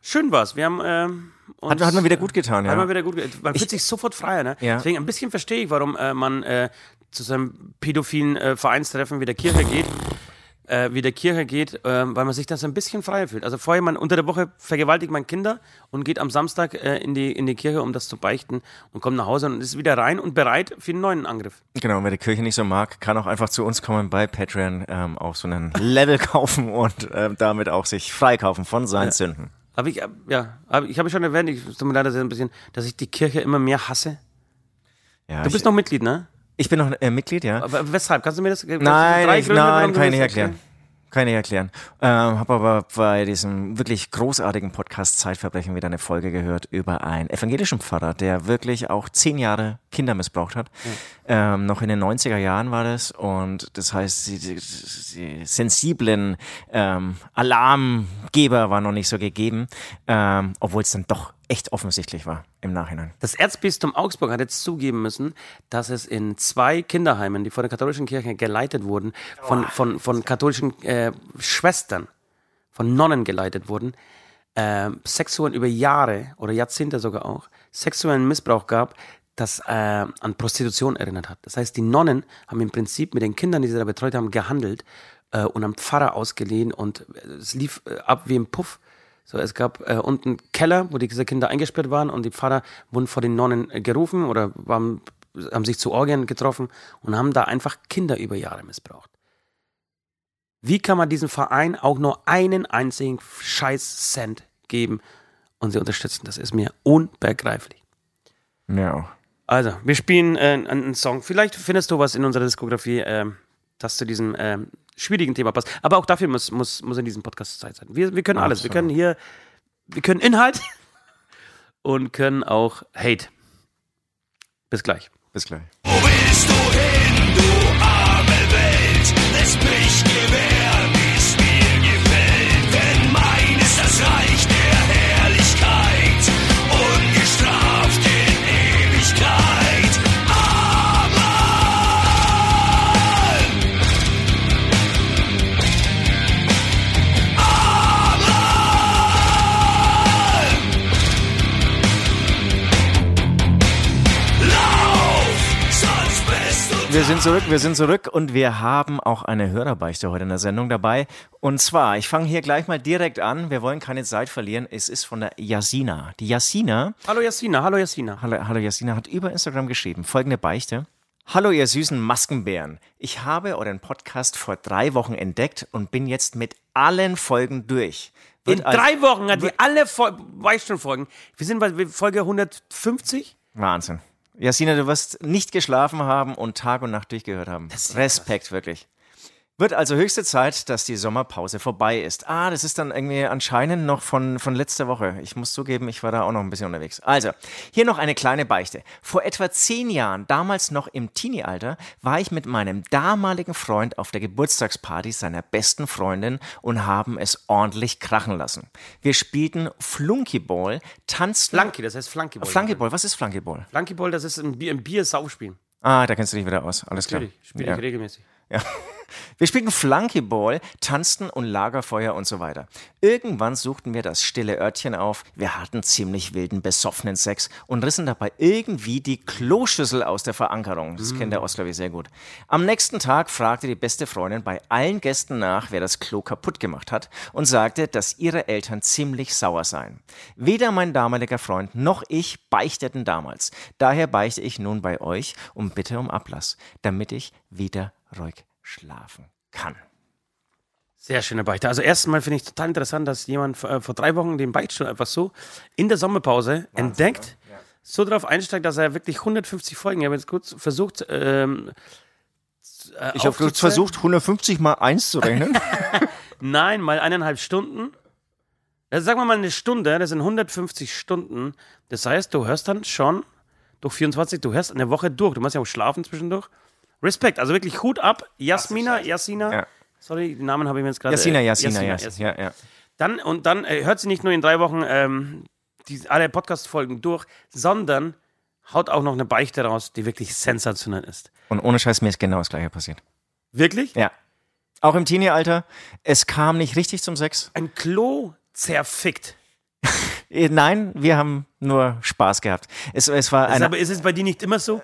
schön war's. Wir haben ähm, uns, Hat, hat mir wieder gut getan, Hat ja. man wieder gut. ge- Man fühlt sich sofort freier, ne? Ja. Deswegen ein bisschen verstehe ich, warum äh, man äh, zu seinem pädophilen äh, Vereinstreffen wie der Kirche geht. Äh, wie der Kirche geht, äh, weil man sich da so ein bisschen freier fühlt. Also vorher, man unter der Woche vergewaltigt man Kinder und geht am Samstag äh, in, die, in die Kirche, um das zu beichten und kommt nach Hause und ist wieder rein und bereit für einen neuen Angriff. Genau, wer die Kirche nicht so mag, kann auch einfach zu uns kommen bei Patreon, ähm, auf so einen Level kaufen und ähm, damit auch sich freikaufen von seinen Sünden. Aber ich, ja, hab, ich habe schon erwähnt, ich tut mir leid, dass ich ein bisschen, dass ich die Kirche immer mehr hasse. Ja, Du bist ich, noch Mitglied, ne? Ich bin noch äh, Mitglied, ja. Aber weshalb? Kannst du mir das? Nein, ich, Gründe, nein, kann ich nicht erklären. Kann ich erklären. Ähm, habe aber bei diesem wirklich großartigen Podcast Zeitverbrechen wieder eine Folge gehört über einen evangelischen Pfarrer, der wirklich auch zehn Jahre Kinder missbraucht hat. Ähm, noch in den 90er Jahren war das und das heißt, die, die, die sensiblen ähm, Alarmgeber waren noch nicht so gegeben, ähm, obwohl es dann doch echt offensichtlich war im Nachhinein. Das Erzbistum Augsburg hat jetzt zugeben müssen, dass es in zwei Kinderheimen, die von der katholischen Kirche geleitet wurden, von, von, von katholischen äh, Schwestern, von Nonnen geleitet wurden, äh, sexuellen über Jahre oder Jahrzehnte sogar auch, sexuellen Missbrauch gab, das äh, an Prostitution erinnert hat. Das heißt, die Nonnen haben im Prinzip mit den Kindern, die sie da betreut haben, gehandelt äh, und am Pfarrer ausgeliehen und es lief äh, ab wie im Puff. So, es gab äh, unten einen Keller, wo diese Kinder eingesperrt waren und die Pfarrer wurden vor den Nonnen äh, gerufen oder waren, haben sich zu Orgien getroffen und haben da einfach Kinder über Jahre missbraucht. Wie kann man diesem Verein auch nur einen einzigen scheiß Cent geben und sie unterstützen? Das ist mir unbegreiflich. Ja. Also, wir spielen äh, einen, Song. Vielleicht findest du was in unserer Diskografie, ähm, das zu diesem ähm, schwierigen Thema passt. Aber auch dafür muss, muss, muss in diesem Podcast Zeit sein. Wir, wir können alles. Wir können hier, wir können Inhalt und können auch Hate. Bis gleich. Bis gleich. Wo willst du hin, Wir sind zurück, wir sind zurück und wir haben auch eine Hörerbeichte heute in der Sendung dabei. Und zwar, ich fange hier gleich mal direkt an. Wir wollen keine Zeit verlieren. Es ist von der Yasina. Die Yasina, Hallo Jasina, hallo Jasina. hallo, hallo Yasina, hat über Instagram geschrieben folgende Beichte. Hallo ihr süßen Maskenbären. Ich habe euren Podcast vor drei Wochen entdeckt und bin jetzt mit allen Folgen durch. Wird In drei Wochen hat die alle Fol Beichtstuhlfolgen. Wir sind bei Folge 150. Wahnsinn. Jasina, du wirst nicht geschlafen haben und Tag und Nacht durchgehört haben. Respekt, wirklich. Wird also höchste Zeit, dass die Sommerpause vorbei ist. Ah, das ist dann irgendwie anscheinend noch von, von letzter Woche. Ich muss zugeben, ich war da auch noch ein bisschen unterwegs. Also, hier noch eine kleine Beichte. Vor etwa zehn Jahren, damals noch im Teenie-Alter, war ich mit meinem damaligen Freund auf der Geburtstagsparty seiner besten Freundin und haben es ordentlich krachen lassen. Wir spielten Flunkyball, tanzten... Flunky, das heißt Flunkyball. Flunkyball, was ist Flunkyball? Flunkyball, das ist ein Bier, ein Bier-Saufspiel. Ah, da kennst du dich wieder aus. Alles klar. Natürlich, spiele Ja. ich regelmäßig. Ja. Wir spielten Flunkyball, tanzten und Lagerfeuer und so weiter. Irgendwann suchten wir das stille Örtchen auf. Wir hatten ziemlich wilden, besoffenen Sex und rissen dabei irgendwie die Kloschüssel aus der Verankerung. Das kennt der glaube ich, sehr gut. Am nächsten Tag fragte die beste Freundin bei allen Gästen nach, wer das Klo kaputt gemacht hat und sagte, dass ihre Eltern ziemlich sauer seien. Weder mein damaliger Freund noch ich beichteten damals. Daher beichte ich nun bei euch und bitte um Ablass, damit ich wieder ruhig schlafen kann. Sehr schöne Beichte. Also erstmal finde ich total interessant, dass jemand vor, äh, vor drei Wochen den Beichtstuhl einfach so in der Sommerpause entdeckt, so darauf einsteigt, dass er wirklich 150 Folgen, ich habe jetzt kurz versucht, ähm, äh, Ich habe aufzuzählen. versucht, 150 mal 1 zu rechnen. Nein, mal eineinhalb Stunden. Also sagen wir mal eine Stunde, das sind 150 Stunden. Das heißt, du hörst dann schon durch 24, du hörst eine Woche durch. Du musst ja auch schlafen zwischendurch. Respekt, also wirklich Hut ab. Jasmina, Jasina. Ja. Sorry, den Namen habe ich mir jetzt gerade. Jasina, Jasina, Jasina, Jasina. Ja, ja. Dann, und dann äh, hört sie nicht nur in drei Wochen ähm, die, alle Podcast-Folgen durch, sondern haut auch noch eine Beichte raus, die wirklich sensationell ist. Und ohne Scheiß, mir ist genau das gleiche passiert. Wirklich? Ja. Auch im Teenie-Alter, es kam nicht richtig zum Sex. Ein Klo zerfickt. Äh, Nein, wir haben nur Spaß gehabt. Es, es war eine, aber ist es bei dir nicht immer so?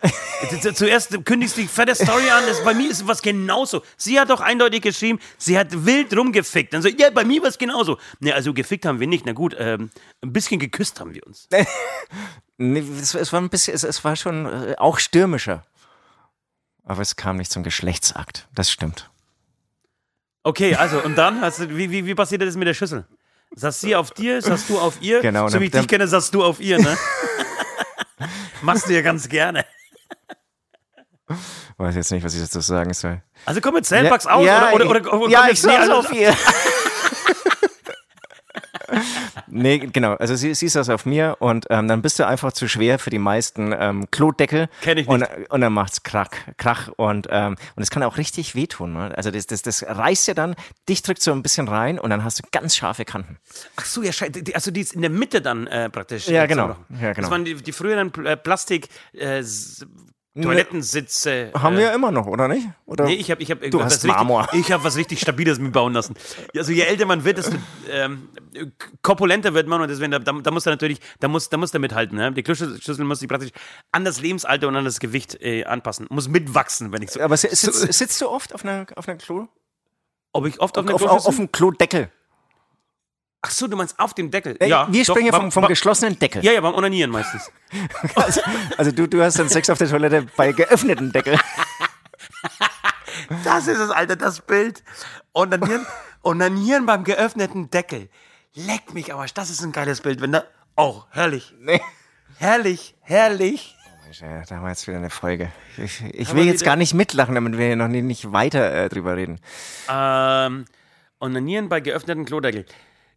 Zu- Zuerst kündigst du die fette Story an, das, bei mir ist was genauso. Sie hat doch eindeutig geschrieben, sie hat wild rumgefickt. Dann so, ja, bei mir war es genauso. Ne, also gefickt haben wir nicht. Na gut, ähm, ein bisschen geküsst haben wir uns. nee, es, es war ein bisschen, es, es war schon äh, auch stürmischer. Aber es kam nicht zum Geschlechtsakt. Das stimmt. Okay, also und dann, hast du, wie, wie, wie passiert das mit der Schüssel? Saß sie auf dir, saß du auf ihr? Genau, So wie ich dich kenne, saß du auf ihr, ne? Machst du ja ganz gerne. Weiß jetzt nicht, was ich dazu sagen soll. Also komm mit Zellbugs aus oder, oder, oder, oder ja, komm ich jetzt- nee, also- auf ihr. nee, genau. Also sie, sie saß auf mir und ähm, dann bist du einfach zu schwer für die meisten ähm, Klodeckel. Kenn ich Und, nicht. und dann macht's Krach, Krach und ähm, und es kann auch richtig wehtun. Ne? Also das, das, das reißt ja dann, dich drückt so ein bisschen rein und dann hast du ganz scharfe Kanten. Ach so, ja, schei- die- also die ist in der Mitte dann äh, praktisch. Ja, genau. Ja, genau. Das waren die, die früheren äh, Plastik äh, Toilettensitze. Haben äh, wir ja immer noch, oder nicht? Oder? Nee, ich habe ich hab Du was hast Marmor. Richtig, ich habe was richtig Stabiles mir bauen lassen. Also je älter man wird, desto ähm, korpulenter wird man und deswegen, da, da, muss er natürlich, da muss, da muss er mithalten. Ne? Die Kloschüssel muss sich praktisch an das Lebensalter und an das Gewicht äh, anpassen. Muss mitwachsen, wenn ich so. Aber si- sitzt, sitzt du oft auf einer, auf einer Klo? Ob ich oft auf einer Auf, auf, Kloschüssel? auf dem Klodeckel. Ach so, du meinst auf dem Deckel? Ja, wir doch, beim- vom, vom beim- geschlossenen Deckel. Ja, ja, beim Onanieren meistens. Also, also du, du hast dann Sex auf der Toilette bei geöffnetem Deckel. Das ist es, Alter, das Bild. Onanieren, Onanieren beim geöffneten Deckel. Leck mich aber, das ist ein geiles Bild. Wenn da, oh, herrlich. Nee. Herrlich, herrlich. Ja, Da haben wir jetzt wieder eine Folge. Ich, ich will jetzt gar nicht mitlachen, damit wir noch nie, nicht weiter äh, drüber reden. Ähm, Onanieren bei geöffneten Klodeckel.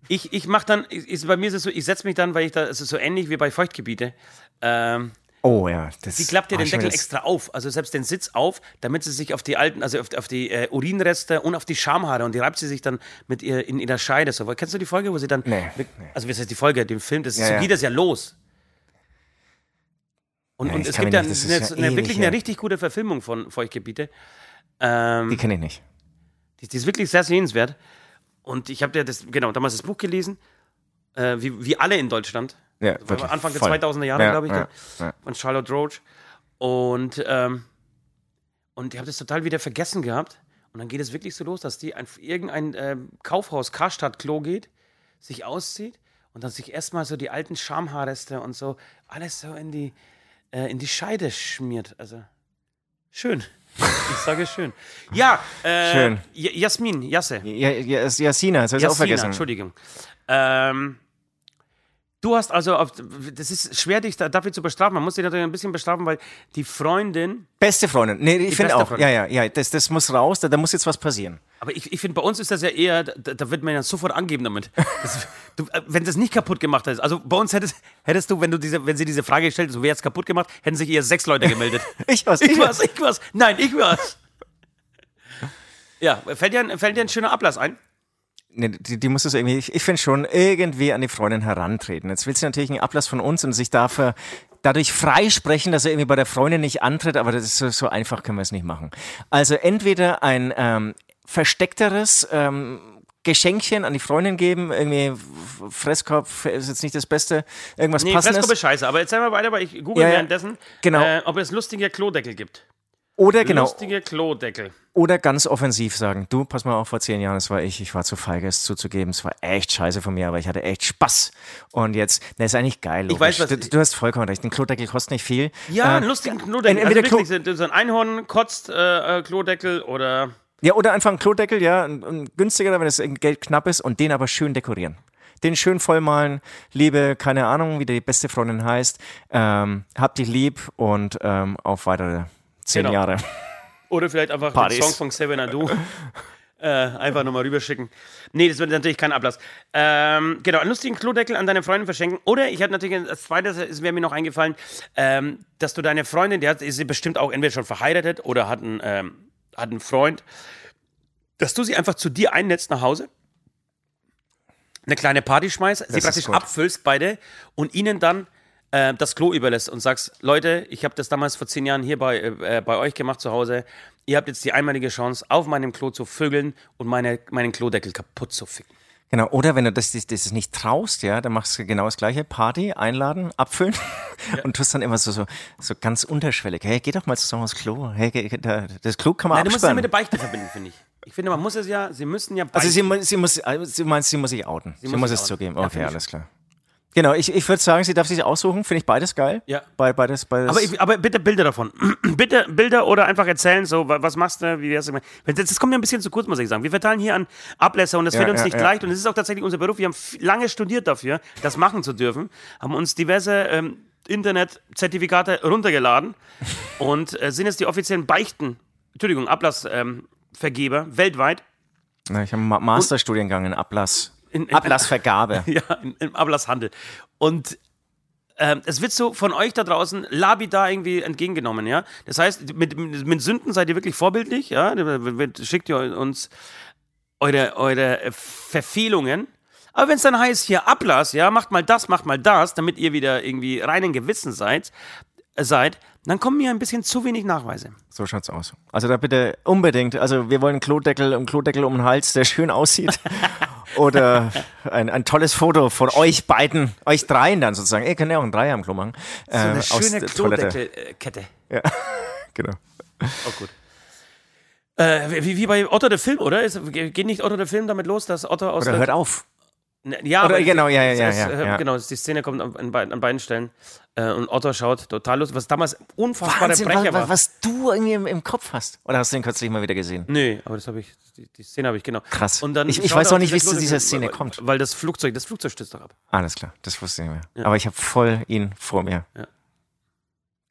Ich, ich mach dann, ist, bei mir ist es so, ich setze mich dann, weil ich da, es ist so ähnlich wie bei Feuchtgebiete. Ähm, Oh ja, das sie klappt ja den Deckel extra auf, also selbst den Sitz auf, damit sie sich auf die alten, also auf, auf die äh, Urinreste und auf die Schamhaare und die reibt sie sich dann mit ihr in ihrer Scheide. So, kennst du die Folge, wo sie dann, Nee, mit, also was heißt die Folge, den Film, das, Ja, so ja. geht das ja los. Und, Ja, und es gibt ja, nicht- eine, eine, ewig wirklich eine richtig gute Verfilmung von Feuchtgebiete. Ähm, Die kenne ich nicht. die, die ist wirklich sehr sehenswert. Und ich habe ja das, genau, damals das Buch gelesen, äh, wie, wie alle in Deutschland. Ja, wirklich, Anfang voll. der 2000er Jahre, Ja, glaube ich, ja, da, ja. von Charlotte Roach. Und, ähm, und ich habe das total wieder vergessen gehabt. Und dann geht es wirklich so los, dass die auf irgendein ähm, Kaufhaus, Karstadt-Klo geht, sich auszieht und dann sich erstmal so die alten Schamhaarreste und so alles so in die, äh, in die Scheide schmiert. Also schön. Ich sage schön. Ja, äh, Schön. Jasmin, Jasse. Ja, ja, Jasina, das habe ich auch vergessen. Entschuldigung. Ähm, du hast also, auf, das ist schwer, dich da, dafür zu bestrafen. Man muss dich natürlich ein bisschen bestrafen, weil die Freundin, Beste Freundin. Nee, ich finde auch. Freundin. Ja, ja, ja, das, das muss raus, da, da muss jetzt was passieren. aber ich, ich finde, bei uns ist das ja eher, da, da wird man ja sofort angeben damit. Das, du, äh, wenn das nicht kaputt gemacht ist. Also bei uns hättest, hättest du, wenn du diese, wenn sie diese Frage gestellt hätte, so wer hat's kaputt gemacht, hätten sich eher sechs Leute gemeldet. Ich was, ich was, ich was. Nein, ich was. Ja, fällt dir, ein, fällt dir ein schöner Ablass ein? Nee, die, die muss es irgendwie, ich, ich finde schon, irgendwie an die Freundin herantreten. Jetzt will sie natürlich einen Ablass von uns und sich dafür dadurch freisprechen, dass er irgendwie bei der Freundin nicht antritt, aber das ist so, so einfach können wir es nicht machen. Also entweder ein ähm, versteckteres ähm, Geschenkchen an die Freundin geben, irgendwie Fresskorb ist jetzt nicht das Beste, irgendwas Nee, passendes. Fresco ist scheiße, aber erzähl mal weiter, weil ich google ja. währenddessen, Genau. äh, ob es lustige Klodeckel gibt. Oder genau, Lustige Klodeckel. oder ganz offensiv sagen, du, pass mal auf, vor zehn Jahren, das war ich, ich war zu feige, es zuzugeben, es war echt scheiße von mir, aber ich hatte echt Spaß. Und jetzt, das ist eigentlich geil. Ich weiß, logisch. was- du, du hast vollkommen recht, ein Klodeckel kostet nicht viel. Ja, Äh, einen lustigen Klodeckel. entweder also wirklich, so- so ein Einhorn kotzt äh, äh, Klodeckel oder Ja, oder einfach ein Klodeckel, ja, ein, ein günstiger, wenn das Geld knapp ist und den aber schön dekorieren. Den schön vollmalen, liebe, keine Ahnung, wie die beste Freundin heißt, ähm, hab dich lieb und ähm, auf weitere zehn Genau. Jahre. Oder vielleicht einfach Partys. den Song von Seven Adu. äh, einfach nochmal rüberschicken. Nee, das wird natürlich kein Ablass. Ähm, genau, einen lustigen Klodeckel an deine Freundin verschenken. Oder ich hatte natürlich als zweites, ist wäre mir noch eingefallen, ähm, dass du deine Freundin, die hat, ist sie bestimmt auch entweder schon verheiratet oder hat einen, ähm, hat einen Freund, dass du sie einfach zu dir einnetzt nach Hause. Eine kleine Party schmeißt, sie praktisch abfüllst beide und ihnen dann äh, das Klo überlässt und sagst, Leute, ich habe das damals vor zehn Jahren hier bei, äh, bei euch gemacht zu Hause. Ihr habt jetzt die einmalige Chance, auf meinem Klo zu vögeln und meine, meinen Klodeckel kaputt zu ficken. Genau, oder wenn du das, das, das nicht traust, ja, dann machst du genau das gleiche. Party, einladen, abfüllen und tust dann immer so, so, so ganz unterschwellig. Hey, geh doch mal zusammen aufs Klo. Hey, geh, da, das Klo kann man Nein, du musst es ja mit der Beichte verbinden, finde ich. Ich finde, man muss es ja, sie müssen ja also beichten. sie, mu- sie muss, also sie meinst, sie muss sich outen. Sie, muss muss sich es outen. zugeben. Ja, Okay, ich alles klar. Genau, ich, ich würde sagen, sie darf sich aussuchen. Finde ich beides geil. Ja. Bei, beides, beides. Aber, ich, aber bitte Bilder davon. bitte Bilder oder einfach erzählen, so, wa- was machst du, wie wär's. Wenn- Das, kommt mir ein bisschen zu kurz, muss ich sagen. Wir verteilen hier an Ablässe und das Ja, fällt uns ja, nicht ja. leicht und es ist auch tatsächlich unser Beruf. Wir haben lange studiert dafür, das machen zu dürfen, haben uns diverse ähm, Internet-Zertifikate runtergeladen und äh, sind jetzt die offiziellen Beichten, Entschuldigung, Ablassvergeber weltweit. Na, ich habe einen Ma- Masterstudiengang in Ablass. In- in- Ablassvergabe. Ja, im, im Ablasshandel. Und ähm, es wird so von euch da draußen labidar irgendwie entgegengenommen, ja. Das heißt, mit, mit Sünden seid ihr wirklich vorbildlich, ja. Schickt ihr uns eure, eure Verfehlungen. Aber wenn es dann heißt, hier Ablass, ja, macht mal das, macht mal das, damit ihr wieder irgendwie reinen Gewissen seid, seid, dann kommen mir ein bisschen zu wenig Nachweise. So schaut's aus. Also da bitte unbedingt. Also wir wollen einen Klodeckel, einen Klodeckel um den Hals, der schön aussieht. Oder ein, ein tolles Foto von euch beiden, euch dreien dann sozusagen. Ihr könnt ja auch einen Dreier am Klo machen. So eine äh, schöne. Klodeckelkette. Genau. Auch gut. Äh, wie, wie bei Otto der Film, oder? Ist, geht nicht Otto der Film damit los, dass Otto aus Oder der hört auf. Ja, Oder aber genau, ja, ja, es, ja, es, ja, äh, ja. Genau, die Szene kommt an, an beiden Stellen. Äh, und Otto schaut total lustig, was damals unfassbarer Wahnsinn, Brecher war. was du irgendwie im, im Kopf hast. Oder hast du den kürzlich mal wieder gesehen? Nee, aber das habe ich, die, die Szene habe ich, genau. Krass. Und dann Ich- ich weiß auch nicht, wie es zu dieser Szene kommt. Weil das Flugzeug, das Flugzeug stürzt doch ab. Alles klar, das wusste ich nicht mehr. Aber ich habe voll ihn vor mir. Ja.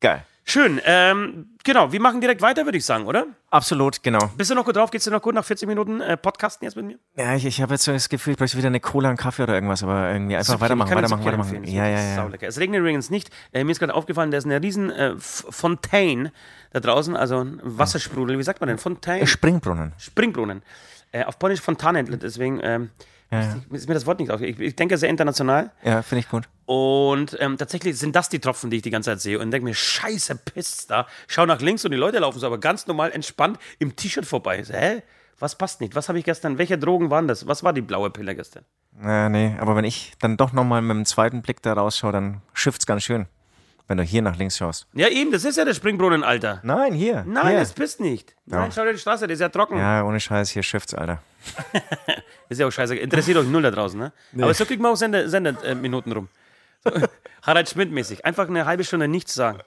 Geil. Schön. Ähm, genau, wir machen direkt weiter, würde ich sagen, oder? Absolut, genau. Bist du noch gut drauf? Geht's dir noch gut nach 40 Minuten äh, Podcasten jetzt mit mir? Ja, ich, ich habe jetzt so das Gefühl, ich bräuchte wieder eine Cola, einen Kaffee oder irgendwas, aber irgendwie einfach weitermachen, kann dir weitermachen, weitermachen. empfehlen. Ja, ja, ja. saulecker. Es regnet übrigens nicht. Äh, mir ist gerade aufgefallen, da ist eine riesen äh, Fontaine da draußen, also ein Wassersprudel. Wie sagt man denn? Fontaine? Springbrunnen. Springbrunnen. Äh, auf Polnisch Fontane, deswegen ähm, ist mir das Wort nicht auf. Ich, ich denke sehr international. Ja, finde ich gut. Und ähm, tatsächlich sind das die Tropfen, die ich die ganze Zeit sehe. Und denke mir, scheiße, pisst da. Schau nach links und die Leute laufen so aber ganz normal entspannt im T-Shirt vorbei. Ich so, hä? Was passt nicht? Was habe ich gestern? Welche Drogen waren das? Was war die blaue Pille gestern? Ja, nee, aber wenn ich dann doch nochmal mit dem zweiten Blick da rausschaue, dann schifft's ganz schön. Wenn du hier nach links schaust. Ja, eben, das ist ja der Springbrunnen, Alter. Nein, hier. Nein, hier. das bist nicht. Nein, schau dir die Straße, die ist ja trocken. Ja, ohne Scheiß, hier schifft's, Alter. Ist ja auch scheiße. Interessiert euch null da draußen, ne? Aber so kriegt man auch Sende, Sende äh, Minuten rum. So, Harald Schmidt-mäßig. Einfach eine halbe Stunde nichts sagen.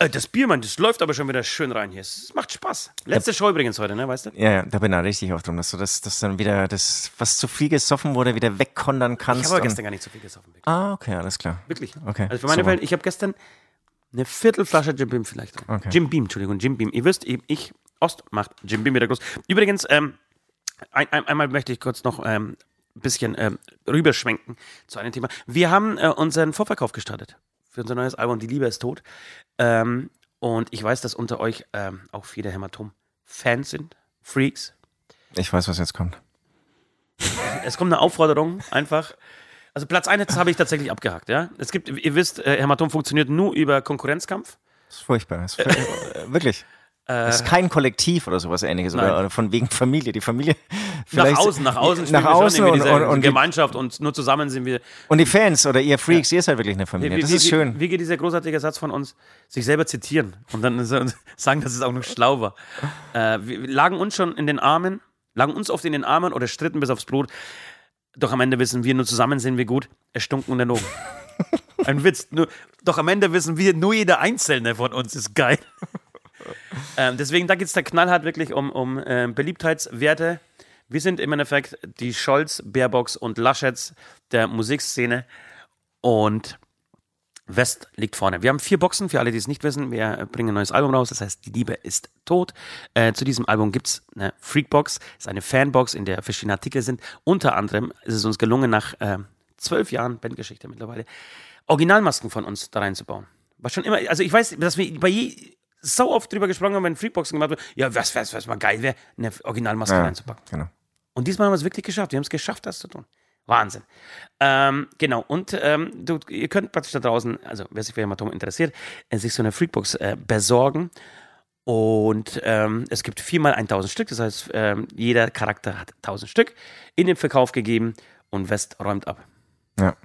Äh, das Bier, Mann, das läuft aber schon wieder schön rein hier. Es macht Spaß. Letzte Show übrigens heute, ne, weißt du? Ja, ja, da bin ich richtig oft drum, dass du das, das dann wieder, das, was zu viel gesoffen wurde, wieder wegkondern Ich kannst. habe aber und- gestern gar nicht so viel gesoffen. Wirklich. ah, okay, alles klar. Wirklich. Okay, Also für meine. Fälle, ich habe gestern eine Viertelflasche Jim Beam vielleicht drin. Okay. Jim Beam, Entschuldigung, Jim Beam. Ihr wisst, ich, ich Ost macht Jim Beam wieder groß. Übrigens, ähm, ein, ein, einmal möchte ich kurz noch ähm, ein bisschen ähm, rüberschwenken zu einem Thema. Wir haben äh, unseren Vorverkauf gestartet für unser neues Album Die Liebe ist tot. Ähm, und ich weiß, dass unter euch ähm, auch viele Hämatom-Fans sind, Freaks. Ich weiß, was jetzt kommt. Es kommt eine Aufforderung, einfach. Also Platz 1 habe ich tatsächlich abgehakt, ja. Es gibt, ihr wisst, äh, Hämatom funktioniert nur über Konkurrenzkampf. Das ist furchtbar. Das ist fur- äh, wirklich. Das ist kein Kollektiv oder sowas ähnliches Nein. oder von wegen Familie. Die Familie. Nach vielleicht- außen, nach außen Nach spielen wir außen schon und, diese und, und, Gemeinschaft und nur zusammen sind wir. und die Fans oder ihr Freaks, ihr seid wirklich eine Familie. Wie, Das wie, ist schön. Wie, wie geht dieser großartige Satz von uns? Sich selber zitieren und dann sagen, dass es auch noch schlau war. Äh, wir, lagen uns schon in den Armen, lagen uns oft in den Armen oder stritten bis aufs Blut. Doch am Ende wissen wir, nur zusammen sind wir gut. Erstunken und erlogen. Ein Witz. Nur, doch am Ende wissen wir, nur jeder Einzelne von uns ist geil. ähm, deswegen, da geht es da knallhart wirklich um, um ähm, Beliebtheitswerte. Wir sind im Endeffekt die Scholz, Baerbocks und Laschets der Musikszene. Und West liegt vorne. Wir haben vier Boxen, für alle, die es nicht wissen. Wir bringen ein neues Album raus, das heißt Die Liebe ist tot. Äh, zu diesem Album gibt es eine Freakbox, das ist eine Fanbox, in der verschiedene Artikel sind. Unter anderem ist es uns gelungen, nach äh, zwölf Jahren Bandgeschichte mittlerweile, Originalmasken von uns da reinzubauen. Was schon immer, also ich weiß, dass wir bei je, so oft drüber gesprochen haben, wenn Freakboxen gemacht wird, ja, was, was, was mal geil wäre, eine Originalmaske Ja, reinzupacken. genau. Und diesmal haben wir es wirklich geschafft. Wir haben es geschafft, das zu tun. Wahnsinn. Ähm, genau. Und ähm, du, ihr könnt praktisch da draußen, also wer sich für Hämatom interessiert, äh, sich so eine Freakbox äh, besorgen. Und ähm, es gibt viermal 1000 Stück. Das heißt, ähm, jeder Charakter hat 1000 Stück in den Verkauf gegeben und West räumt ab. Ja.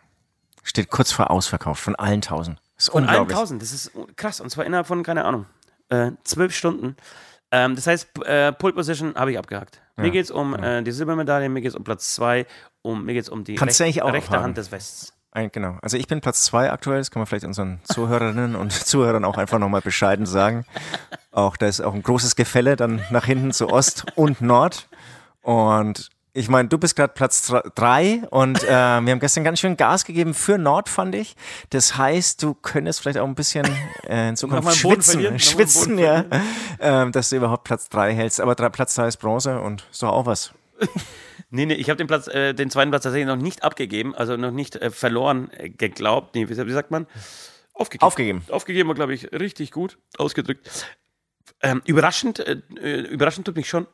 Steht kurz vor Ausverkauf von allen tausend. Das ist Von allen unglaublich. 1000. Das ist krass. Und zwar innerhalb von, keine Ahnung, äh, zwölf Stunden. Ähm, das heißt, äh, Pole Position habe ich abgehakt. Mir geht es um äh, die Silbermedaille, mir geht es um Platz zwei, um, mir geht es um die Kannst auch rechte abhaken. Hand des Wests. Ein, genau. Also ich bin Platz zwei aktuell, das kann man vielleicht unseren Zuhörerinnen und Zuhörern auch einfach nochmal bescheiden sagen. Auch da ist auch ein großes Gefälle dann nach hinten zu Ost und Nord. Und ich meine, du bist gerade Platz dr- drei und äh, wir haben gestern ganz schön Gas gegeben für Nord, fand ich. Das heißt, du könntest vielleicht auch ein bisschen äh, in Zukunft schwitzen, schwitzen, ja, ähm, dass du überhaupt Platz drei hältst. Aber drei, Platz drei ist Bronze und ist doch auch was. Nee, nee, ich habe den Platz, äh, den zweiten Platz tatsächlich noch nicht abgegeben, also noch nicht äh, verloren äh, geglaubt. Nee, wie, wie sagt man? Aufgegeben. Aufgegeben. Aufgegeben war, glaube ich, richtig gut ausgedrückt. Ähm, überraschend, äh, äh, überraschend tut mich schon,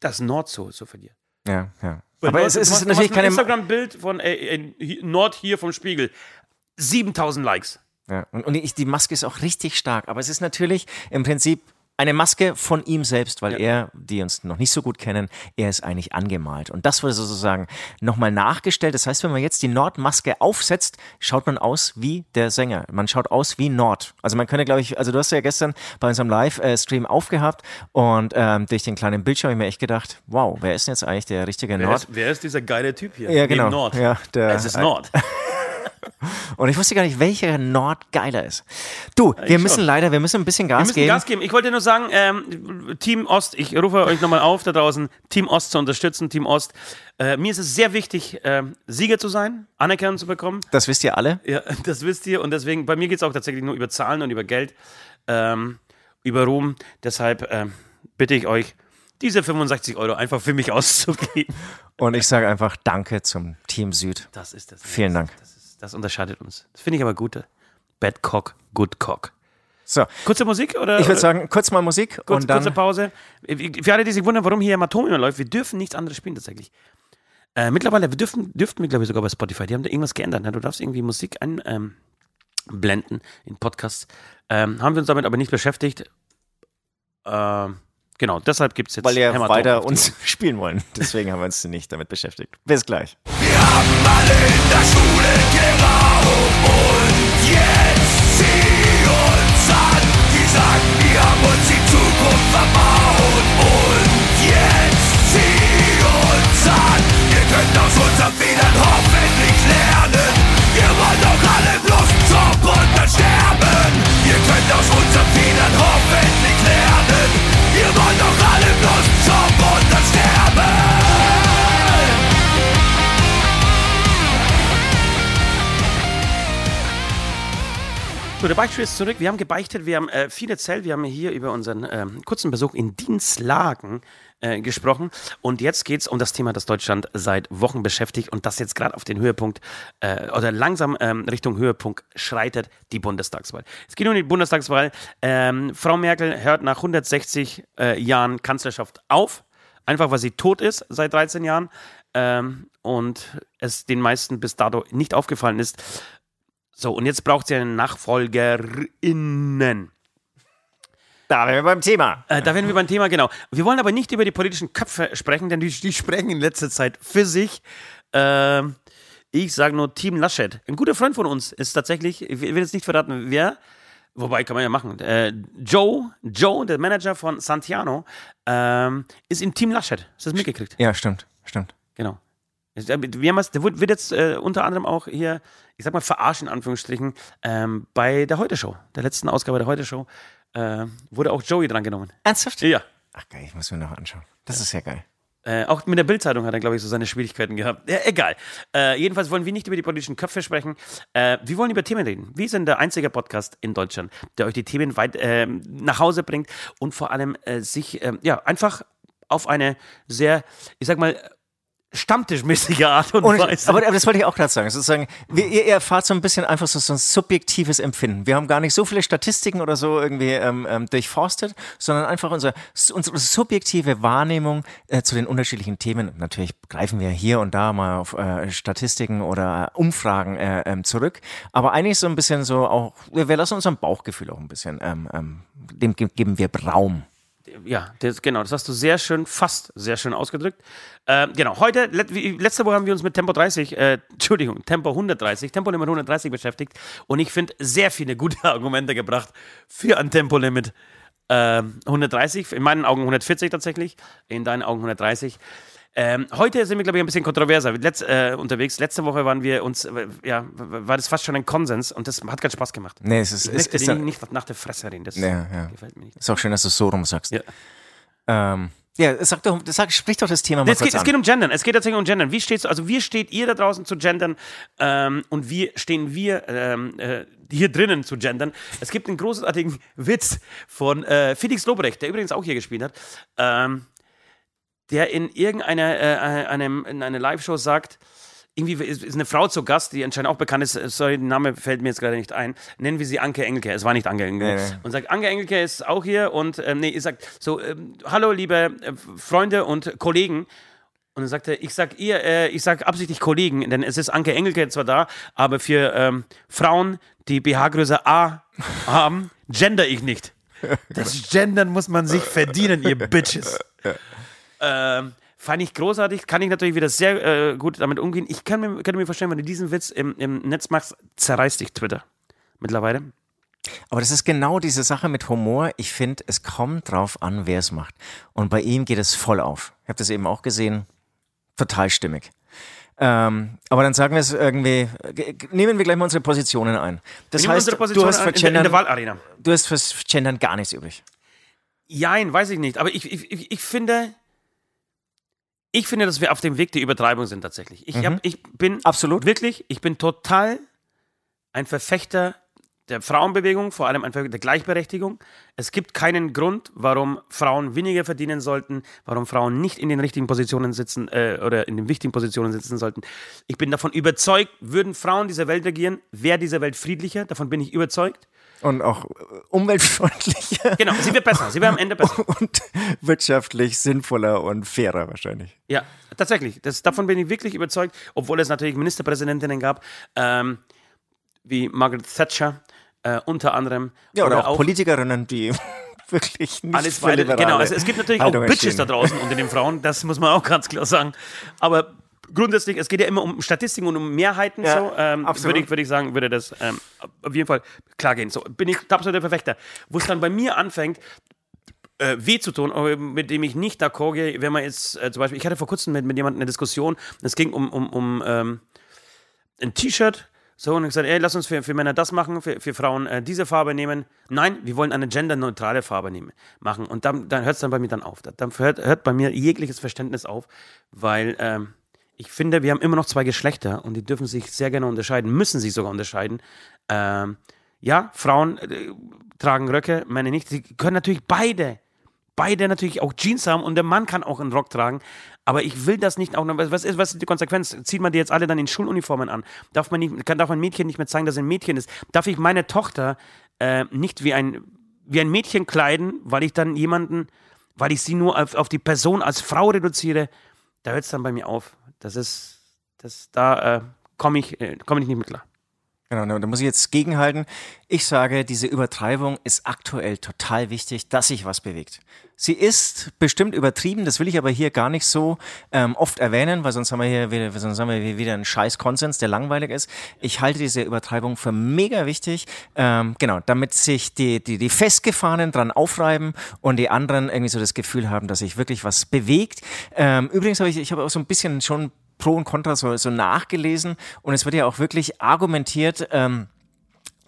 dass Nord so, so verliert. Ja, ja. Weil Aber es ist du natürlich hast ein keine. Instagram-Bild von äh, äh, hier- Nord hier vom Spiegel. 7000 Likes. Ja, und, und ich, die Maske ist auch richtig stark, aber es ist natürlich im Prinzip eine Maske von ihm selbst, weil er, die uns noch nicht so gut kennen, er ist eigentlich angemalt. Und das wurde sozusagen nochmal nachgestellt. Das heißt, wenn man jetzt die Nord-Maske aufsetzt, schaut man aus wie der Sänger. Man schaut aus wie Nord. Also man könnte, glaube ich, also du hast ja gestern bei unserem Live-Stream aufgehabt und ähm, durch den kleinen Bildschirm habe ich mir echt gedacht, wow, wer ist denn jetzt eigentlich der richtige Wer Nord? ist, wer ist dieser geile Typ hier? Ja, genau. Nord. Ja, der- es ist Nord. Und ich wusste gar nicht, welcher Nord geiler ist. Du, wir müssen schon. leider, wir müssen ein bisschen Wir Gas müssen geben. Gas geben. Ich wollte nur sagen, ähm, Team Ost, ich rufe euch nochmal auf da draußen, Team Ost zu unterstützen, Team Ost. Äh, mir ist es sehr wichtig, ähm, Sieger zu sein, Anerkennung zu bekommen. Das wisst ihr alle. Ja, das wisst ihr. Und deswegen, bei mir geht es auch tatsächlich nur über Zahlen und über Geld. ähm, über Ruhm. Deshalb ähm, bitte ich euch, diese 65 Euro einfach für mich auszugeben. Und ich sage einfach Danke zum Team Süd. Das ist das. Vielen Dank. Das, ist, das unterscheidet uns. Das finde ich aber gut. Bad Cock, Good Cock. So, Kurze Musik oder? ich würde sagen, kurz mal Musik Kurz, und dann. kurze Pause. Für alle, die sich wundern, warum hier Hämatom immer läuft, wir dürfen nichts anderes spielen tatsächlich. Äh, mittlerweile wir dürfen, dürften wir, glaube ich, sogar bei Spotify. Die haben da irgendwas geändert. Ne? Du darfst irgendwie Musik einblenden ähm, in Podcasts. Ähm, haben wir uns damit aber nicht beschäftigt. Ähm, genau, deshalb gibt es jetzt weil wir weiter uns spielen wollen. Deswegen haben wir uns nicht damit beschäftigt. Bis gleich. Wir haben alle in der Schule geraucht und jetzt zieh uns an. Die sagen, wir haben uns die Zukunft verbaut und jetzt zieh uns an. Ihr könnt aus unseren Fehlern hoffentlich lernen. Wir wollen doch alle bloß Job und sterben. Aus unseren Fehlern hoffentlich lernen. Wir wollen doch alle bloß einen So, der Beichtstuhl ist zurück. Wir haben gebeichtet, wir haben äh, viel erzählt. Wir haben hier über unseren ähm, kurzen Besuch in Dienstlagen äh, gesprochen. Und jetzt geht es um das Thema, das Deutschland seit Wochen beschäftigt und das jetzt gerade auf den Höhepunkt äh, oder langsam ähm, Richtung Höhepunkt schreitet, die Bundestagswahl. Es geht um die Bundestagswahl. Ähm, Frau Merkel hört nach 160 äh, Jahren Kanzlerschaft auf, einfach weil sie tot ist seit 13 Jahren. Ähm, und es den meisten bis dato nicht aufgefallen ist. So, und jetzt braucht sie einen NachfolgerInnen. Da wären wir beim Thema. Äh, da werden wir beim Thema, genau. Wir wollen aber nicht über die politischen Köpfe sprechen, denn die, die sprechen in letzter Zeit für sich. Ähm, ich sage nur Team Laschet. Ein guter Freund von uns ist tatsächlich, ich will jetzt nicht verraten, wer, wobei kann man ja machen. Äh, Joe, Joe, der Manager von Santiano, ähm, ist im Team Laschet. Hast du das mitgekriegt? Ja, stimmt, stimmt. Genau. Wir haben es, der wird jetzt äh, unter anderem auch hier, ich sag mal, verarscht in Anführungsstrichen, ähm, bei der Heute-Show, der letzten Ausgabe der Heute-Show, äh, wurde auch Joey drangenommen. Ernsthaft? Ja. Ach geil, ich muss mir noch anschauen. Das ist ja geil. Äh, auch mit der Bildzeitung hat er, glaube ich, so seine Schwierigkeiten gehabt. Ja, egal. Äh, jedenfalls wollen wir nicht über die politischen Köpfe sprechen. Äh, wir wollen über Themen reden. Wir sind der einzige Podcast in Deutschland, der euch die Themen weit äh, nach Hause bringt und vor allem äh, sich ähm, ja einfach auf eine sehr, ich sag mal, stammtischmäßige Art und, Und, Weise. aber, aber das wollte ich auch gerade sagen. Sozusagen, wir, ihr, ihr erfahrt so ein bisschen einfach so, so ein subjektives Empfinden. Wir haben gar nicht so viele Statistiken oder so irgendwie ähm, ähm, durchforstet, sondern einfach unser, unsere subjektive Wahrnehmung äh, zu den unterschiedlichen Themen. Natürlich greifen wir hier und da mal auf äh, Statistiken oder Umfragen äh, ähm, zurück, aber eigentlich so ein bisschen so auch, wir, wir lassen unserem Bauchgefühl auch ein bisschen, ähm, ähm, dem ge geben wir Raum. Ja, das, genau, das hast du sehr schön, fast sehr schön ausgedrückt. Äh, genau, heute, let, letzte Woche haben wir uns mit Tempo 30, äh, Entschuldigung, Tempo 130, Tempolimit 130 beschäftigt und ich finde sehr viele gute Argumente gebracht für ein Tempolimit äh, 130, in meinen Augen 140 tatsächlich, in deinen Augen 130. Ähm, heute sind wir, glaube ich, ein bisschen kontroverser Letz, äh, unterwegs. Letzte Woche waren wir uns, äh, ja, war das fast schon ein Konsens und das hat keinen Spaß gemacht. Nee, es ist, Ich es ist, ist, nicht nach der Fresse reden, das Ja, ja. gefällt mir nicht. ist auch schön, dass du es so rum sagst. Ja. Ähm, ja, sag doch, sag, sprich doch das Thema mal Es geht, es an. geht um Gendern. Es geht tatsächlich um Gendern. Wie steht's, also wie steht ihr da draußen zu Gendern ähm, und wie stehen wir ähm, äh, hier drinnen zu Gendern? Es gibt einen großartigen Witz von äh, Felix Lobrecht, der übrigens auch hier gespielt hat, ähm, der in irgendeiner äh, einem, in einer Live-Show sagt, irgendwie ist, eine Frau zu Gast, die anscheinend auch bekannt ist, sorry, der Name fällt mir jetzt gerade nicht ein, nennen wir sie Anke Engelke, es war nicht Anke Engelke, Nee, und sagt, Anke Engelke ist auch hier und ähm, nee, sagt so, ähm, hallo liebe äh, Freunde und Kollegen, und dann sagt er, ich sag ihr, äh, ich sag absichtlich Kollegen, denn es ist Anke Engelke zwar da, aber für ähm, Frauen, die BH-Größe A haben, gender ich nicht. Das Gendern muss man sich verdienen, ihr Bitches. Ähm, fand ich großartig, kann ich natürlich wieder sehr äh, gut damit umgehen. Ich kann mir, könnte mir vorstellen, wenn du diesen Witz im, im Netz machst, zerreißt dich Twitter mittlerweile. Aber das ist genau diese Sache mit Humor. Ich finde, es kommt drauf an, wer es macht. Und bei ihm geht es voll auf. Ich habe das eben auch gesehen. Total stimmig. Ähm, aber dann sagen wir es irgendwie, nehmen wir gleich mal unsere Positionen ein. Das Nehmen wir heißt, du hast, für in, der, in der Gendern, Wahlarena. du hast fürs Gendern gar nichts übrig. Jein, weiß ich nicht. Aber ich, ich, ich, ich finde, ich finde, dass wir auf dem Weg der Übertreibung sind tatsächlich. Ich, hab, ich bin Absolut. wirklich, ich bin total ein Verfechter der Frauenbewegung, vor allem einfach der Gleichberechtigung. Es gibt keinen Grund, warum Frauen weniger verdienen sollten, warum Frauen nicht in den richtigen Positionen sitzen äh, oder in den wichtigen Positionen sitzen sollten. Ich bin davon überzeugt, würden Frauen diese Welt regieren, wäre diese Welt friedlicher. Davon bin ich überzeugt. Und auch äh, umweltfreundlicher. Genau, sie wird besser. Sie wird am Ende besser. Und wirtschaftlich sinnvoller und fairer wahrscheinlich. Ja, tatsächlich. Das, davon bin ich wirklich überzeugt, obwohl es natürlich Ministerpräsidentinnen gab, ähm, wie Margaret Thatcher äh, unter anderem. Ja, oder, auch, Politikerinnen, die wirklich nicht alles für weiter. Genau, also es gibt natürlich auch Haltungen Bitches da draußen unter den Frauen, das muss man auch ganz klar sagen. Aber grundsätzlich, es geht ja immer um Statistiken und um Mehrheiten. Ja, so, ähm, absolut. würde ich, würde ich sagen, würde das ähm, auf jeden Fall klar gehen. So bin ich absoluter Verfechter. Wo es dann bei mir anfängt, äh, weh zu tun, aber mit dem ich nicht d'accord gehe, wenn man jetzt äh, zum Beispiel, ich hatte vor kurzem mit, mit jemandem eine Diskussion, es ging um, um, um ähm, ein T-Shirt, so, und ich gesagt, ey, lass uns für, für Männer das machen, für, für Frauen äh, diese Farbe nehmen. Nein, wir wollen eine genderneutrale Farbe nehmen, machen. Und dann, dann hört es dann bei mir dann auf. Dann hört, hört bei mir jegliches Verständnis auf, weil ähm, ich finde, wir haben immer noch zwei Geschlechter und die dürfen sich sehr gerne unterscheiden, müssen sich sogar unterscheiden. Ähm, ja, Frauen äh, tragen Röcke, Männer nicht. Sie können natürlich beide, beide natürlich auch Jeans haben und der Mann kann auch einen Rock tragen. Aber ich will das nicht auch noch. Was ist, was ist die Konsequenz? Zieht man die jetzt alle dann in Schuluniformen an? Darf man nicht, kann, darf ein Mädchen nicht mehr zeigen, dass es ein Mädchen ist? Darf ich meine Tochter äh, nicht wie ein, wie ein Mädchen kleiden, weil ich dann jemanden, weil ich sie nur auf, auf die Person als Frau reduziere? Da hört es dann bei mir auf. Das ist, das, da äh, komme ich, äh, komm ich nicht mit klar. Genau, da muss ich jetzt gegenhalten. Ich sage, diese Übertreibung ist aktuell total wichtig, dass sich was bewegt. Sie ist bestimmt übertrieben, das will ich aber hier gar nicht so ähm, oft erwähnen, weil sonst haben wir hier wieder, sonst haben wir wieder einen scheiß Konsens, der langweilig ist. Ich halte diese Übertreibung für mega wichtig, ähm, genau, damit sich die, die, die Festgefahrenen dran aufreiben und die anderen irgendwie so das Gefühl haben, dass sich wirklich was bewegt. Ähm, übrigens habe ich, ich habe auch so ein bisschen schon Pro und Contra so, so nachgelesen und es wird ja auch wirklich argumentiert, ähm,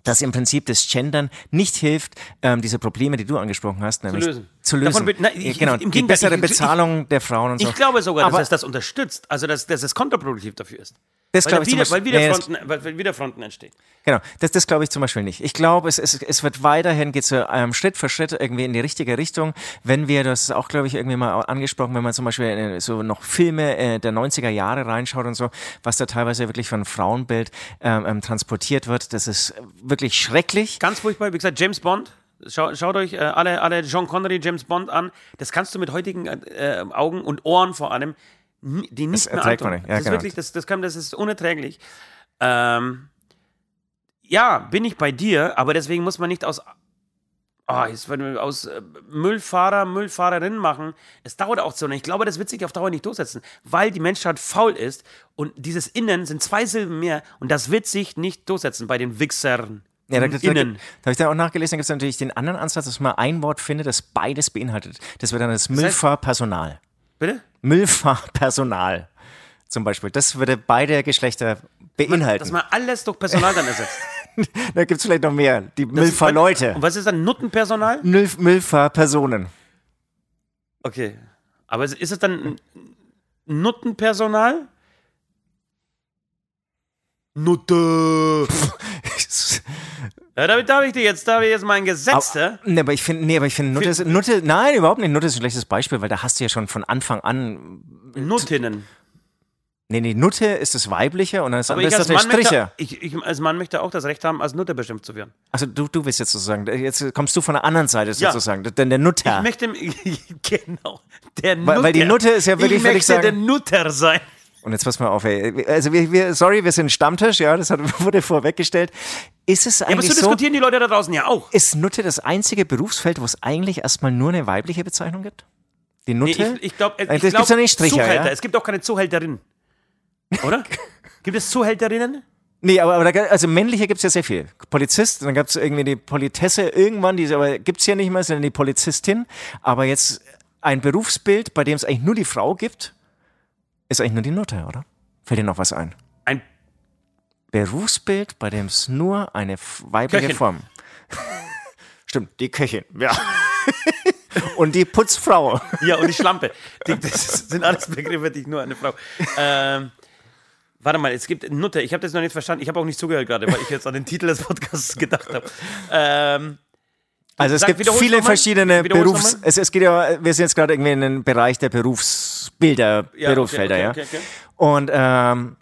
dass im Prinzip das Gendern nicht hilft, ähm, diese Probleme, die du angesprochen hast, nämlich lösen. Zu lösen. Davon na, ich- genau, im die bessere ich- ich- Bezahlung der Frauen und so. Ich glaube sogar, dass es das unterstützt. Also, dass, dass es kontraproduktiv dafür ist. Das weil, glaube da ich zum wieder, weil, Beispiel- wieder nee, Fronten, weil, weil wieder Fronten entstehen. Genau, das, das glaube ich zum Beispiel nicht. Ich glaube, es, es, es wird weiterhin, geht so ähm, Schritt für Schritt irgendwie in die richtige Richtung. Wenn wir, das ist auch, glaube ich, irgendwie mal angesprochen, wenn man zum Beispiel äh, so noch Filme äh, der 90er Jahre reinschaut und so, was da teilweise wirklich von Frauenbild ähm, ähm, transportiert wird, das ist wirklich schrecklich. Ganz furchtbar, wie gesagt, James Bond. Schau, schaut euch äh, alle, alle John Connery, James Bond an. Das kannst du mit heutigen äh, Augen und Ohren vor allem die nicht mehr erträgt antun. man nicht. Ja, das ist genau. wirklich, das, das, kann, das ist unerträglich. Ähm, ja, bin ich bei dir, aber deswegen muss man nicht aus, oh, jetzt aus äh, Müllfahrer, Müllfahrerin machen. Es dauert auch so. Und ich glaube, das wird sich auf Dauer nicht durchsetzen, weil die Menschheit faul ist und dieses Innen sind zwei Silben mehr und das wird sich nicht durchsetzen bei den Wichsern. Ja, da, da, da, da Innen. habe ich dann auch nachgelesen, da gibt es natürlich den anderen Ansatz, dass man ein Wort findet, das beides beinhaltet. Das wird dann das Müllfahrpersonal. Bitte? Müllfahrpersonal zum Beispiel. Das würde beide Geschlechter Dass beinhalten. man alles durch Personal dann ersetzt. Da gibt es vielleicht noch mehr. Die Müllfahrleute. Und was ist dann Nuttenpersonal? Müll, Müllfahrpersonen. Okay. Aber ist es dann Nuttenpersonal? Nutte. Ja, da, da habe ich dir jetzt, da habe ich jetzt mal ein Gesetz, ne? nee, aber ich finde, nee, aber ich finde, Nutte, ist- Nutte, nein, überhaupt nicht. Nutte ist ein schlechtes Beispiel, weil da hast du ja schon von Anfang an, Nuttinnen. nee, nee, Nutte ist das Weibliche und dann ist Aber das ich als, der Mann möchte, Stricher. ich, ich als Mann möchte auch das Recht haben, als Nutte bestimmt zu werden. Also du, du bist jetzt sozusagen, jetzt kommst du von der anderen Seite Ja. sozusagen, denn der Nutter. Ich möchte, genau, der Nutter. Weil- weil die Nutte ist ja wirklich, ich möchte ich sagen- der Nutter sein. Und jetzt pass mal auf, ey. Also wir, wir, sorry, wir sind Stammtisch, ja, das hat, wurde vorweggestellt. Ist es Ja, aber eigentlich so diskutieren die Leute da draußen ja auch. ist Nutte das einzige Berufsfeld, wo es eigentlich erstmal nur eine weibliche Bezeichnung gibt? Die Nee, Nutte? ich ich glaube, Äh, ich das glaub, gibt's nicht Stricher, Zuhälter. ja? Es gibt auch keine Zuhälterin. Oder? gibt es Zuhälterinnen? Nee, aber, aber da, also männliche gibt's ja sehr viel. Polizist, dann gab's irgendwie die Politesse irgendwann, die aber gibt's ja nicht mehr, sondern die Polizistin. Aber jetzt ein Berufsbild, bei dem es eigentlich nur die Frau gibt, ist eigentlich nur die Nutte, oder? Fällt dir noch was ein? Ein Berufsbild, bei dem es nur eine weibliche Köchin. Form. Stimmt, die Köchin, ja. Und die Putzfrau. Ja, und die Schlampe. Die, das sind alles Begriffe, die ich nur eine Frau. Ähm, Warte mal, es gibt Nutte. Ich habe das noch nicht verstanden. Ich habe auch nicht zugehört gerade, weil ich jetzt an den Titel des Podcasts gedacht habe. Ähm, Also es Sag, gibt viele verschiedene Berufs... Es, es geht ja, wir sind jetzt gerade irgendwie in den Bereich der Berufsbilder, Ja, Berufsfelder, okay, ja. okay, okay, okay. Und ähm,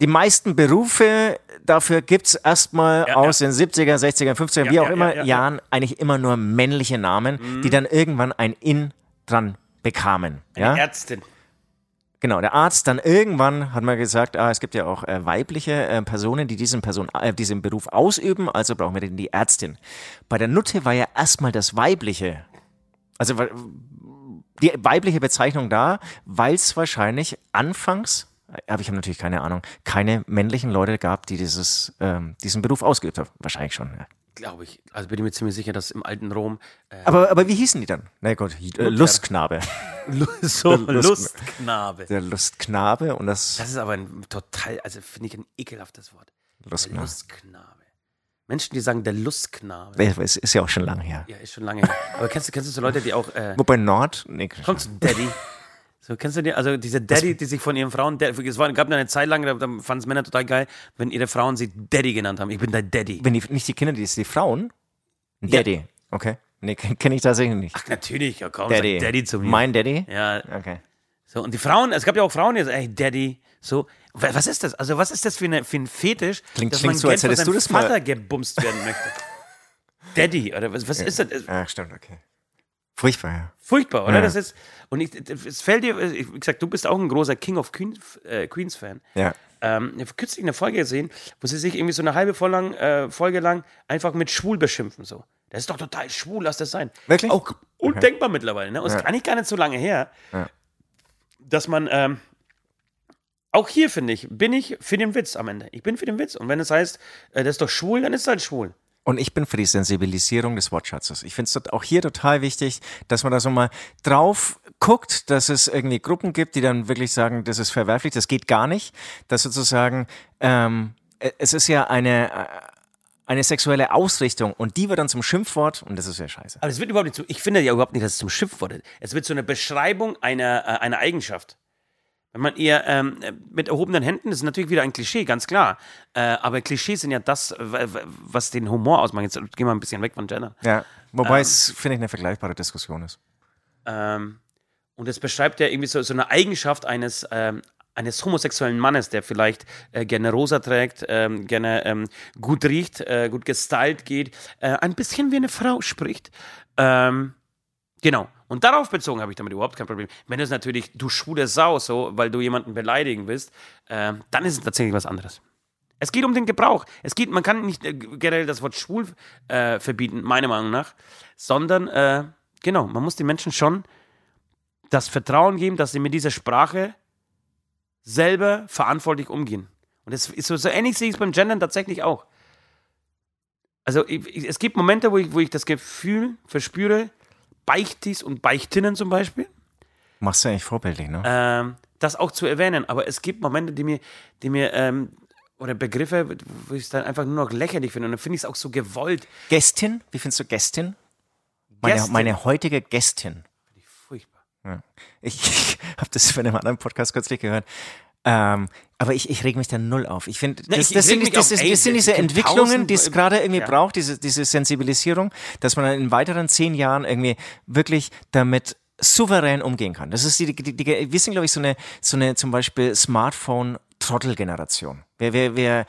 die meisten Berufe, dafür gibt's erstmal Ja, aus den 70er, 60er, 50er, Ja, wie auch ja, immer, ja, ja, ja. Jahren eigentlich immer nur männliche Namen, die dann irgendwann ein In dran bekamen. Ja? Ärztin. Genau, der Arzt dann irgendwann hat man gesagt, ah, es gibt ja auch äh, weibliche äh, Personen, die diesen, Person, äh, diesen Beruf ausüben, also brauchen wir denn die Ärztin. Bei der Nutte war ja erstmal das Weibliche, also die weibliche Bezeichnung da, weil es wahrscheinlich anfangs, äh, aber ich habe natürlich keine Ahnung, keine männlichen Leute gab, die dieses, ähm, diesen Beruf ausgeübt haben. Wahrscheinlich schon. Ja. Glaube ich. Also bin ich mir ziemlich sicher, dass im alten Rom äh, Aber, aber wie hießen die dann? Na gut, äh, Lustknabe. so Lust- Lustknabe. Der Lustknabe und das, Das ist aber ein total, also finde ich ein ekelhaftes Wort. Lustknabe. Lustknabe. Menschen, die sagen der Lustknabe. Es ist ja auch schon lange her. Ja, ist schon lange her. Aber kennst du, kennst du so Leute, die auch, äh, Wobei Nord, nee, komm zu Daddy. So, kennst du die? Also diese Daddy, die sich von ihren Frauen, es war, gab eine Zeit lang, da, da fanden es Männer total geil, wenn ihre Frauen sie Daddy genannt haben. Ich bin dein Daddy. wenn die, nicht die Kinder, die die Frauen. Ja. Daddy. Okay. Nee, kenne ich tatsächlich nicht. Ach, natürlich, ja komm, Daddy. Daddy zu mir. Mein Daddy? ja, Okay. so, und die Frauen, es gab ja auch Frauen, die sagen, ey, Daddy, so, wa- was ist das? Also, was ist das für, eine, für ein Fetisch, Klingt- dass klingt man so, als hättest du das mal- Vater gebumst werden möchte? Daddy, oder was, was ist das? Ach, stimmt, okay. Furchtbar, ja. Furchtbar, oder? Ja. Das ist, und ich, es fällt dir, ich, wie gesagt, du bist auch ein großer King of Queen, äh, Queens Fan. Ja. Ähm, ich habe kürzlich eine Folge gesehen, wo sie sich irgendwie so eine halbe Folge lang, äh, Folge lang einfach mit schwul beschimpfen. So. Das ist doch total schwul, lass das sein. Wirklich? Auch undenkbar mittlerweile. Ne? Und es ist eigentlich gar nicht so lange her, Ja. dass man, ähm, auch hier finde ich, bin ich für den Witz am Ende. Ich bin für den Witz. Und wenn es heißt, äh, das ist doch schwul, dann ist es halt schwul. Und ich bin für die Sensibilisierung des Wortschatzes. Ich finde es auch hier total wichtig, dass man da so mal drauf guckt, dass es irgendwie Gruppen gibt, die dann wirklich sagen, das ist verwerflich, das geht gar nicht. Dass sozusagen, ähm, äh, es ist ja eine, äh, eine sexuelle Ausrichtung und die wird dann zum Schimpfwort und das ist ja scheiße. Aber es wird überhaupt nicht so, ich finde ja überhaupt nicht, dass es zum Schimpfwort ist. Es wird so eine Beschreibung einer, äh, einer Eigenschaft. Wenn man eher ähm, mit erhobenen Händen, das ist natürlich wieder ein Klischee, ganz klar. Äh, aber Klischees sind ja das, was den Humor ausmacht. Jetzt gehen wir ein bisschen weg von Gender. Ja. Wobei es, finde ich, eine vergleichbare Diskussion ist. Ähm, und es beschreibt ja irgendwie so, so eine Eigenschaft eines, ähm, eines homosexuellen Mannes, der vielleicht äh, gerne rosa trägt, ähm, gerne ähm, gut riecht, äh, gut gestylt geht, äh, ein bisschen wie eine Frau spricht. Ähm, genau. Und darauf bezogen habe ich damit überhaupt kein Problem. Wenn es natürlich, du schwule Sau, so, weil du jemanden beleidigen willst, äh, dann ist es tatsächlich was anderes. Es geht um den Gebrauch. Es geht, man kann nicht äh, generell das Wort schwul äh, verbieten, meiner Meinung nach, sondern äh, genau, man muss den Menschen schon das Vertrauen geben, dass sie mit dieser Sprache selber verantwortlich umgehen. Und das ist so, so ähnlich sehe ich es beim Gendern tatsächlich auch. Also ich, ich, es gibt Momente, wo ich, wo ich das Gefühl verspüre, Beichtis und Beichtinnen zum Beispiel, Machst du eigentlich vorbildlich, ne? ähm, das auch zu erwähnen. Aber es gibt Momente, die mir, die mir ähm, oder Begriffe, wo ich es dann einfach nur noch lächerlich finde. Und dann finde ich es auch so gewollt. Gästin? Wie findest du Gästin? Meine, Gästin. meine heutige Gästin. Furchtbar. Ich, ich habe das von einem anderen Podcast kürzlich gehört. Ähm, aber ich, ich reg mich da null auf. Ich finde, das, das, sind, das, auf, das, sind es diese Entwicklungen, die es gerade irgendwie Ja. braucht, diese, diese Sensibilisierung, dass man in weiteren zehn Jahren irgendwie wirklich damit souverän umgehen kann. Das ist die, die, die wir sind, glaube ich, so eine, so eine zum Beispiel Smartphone-Trottel-Generation. Wir, wir, wir,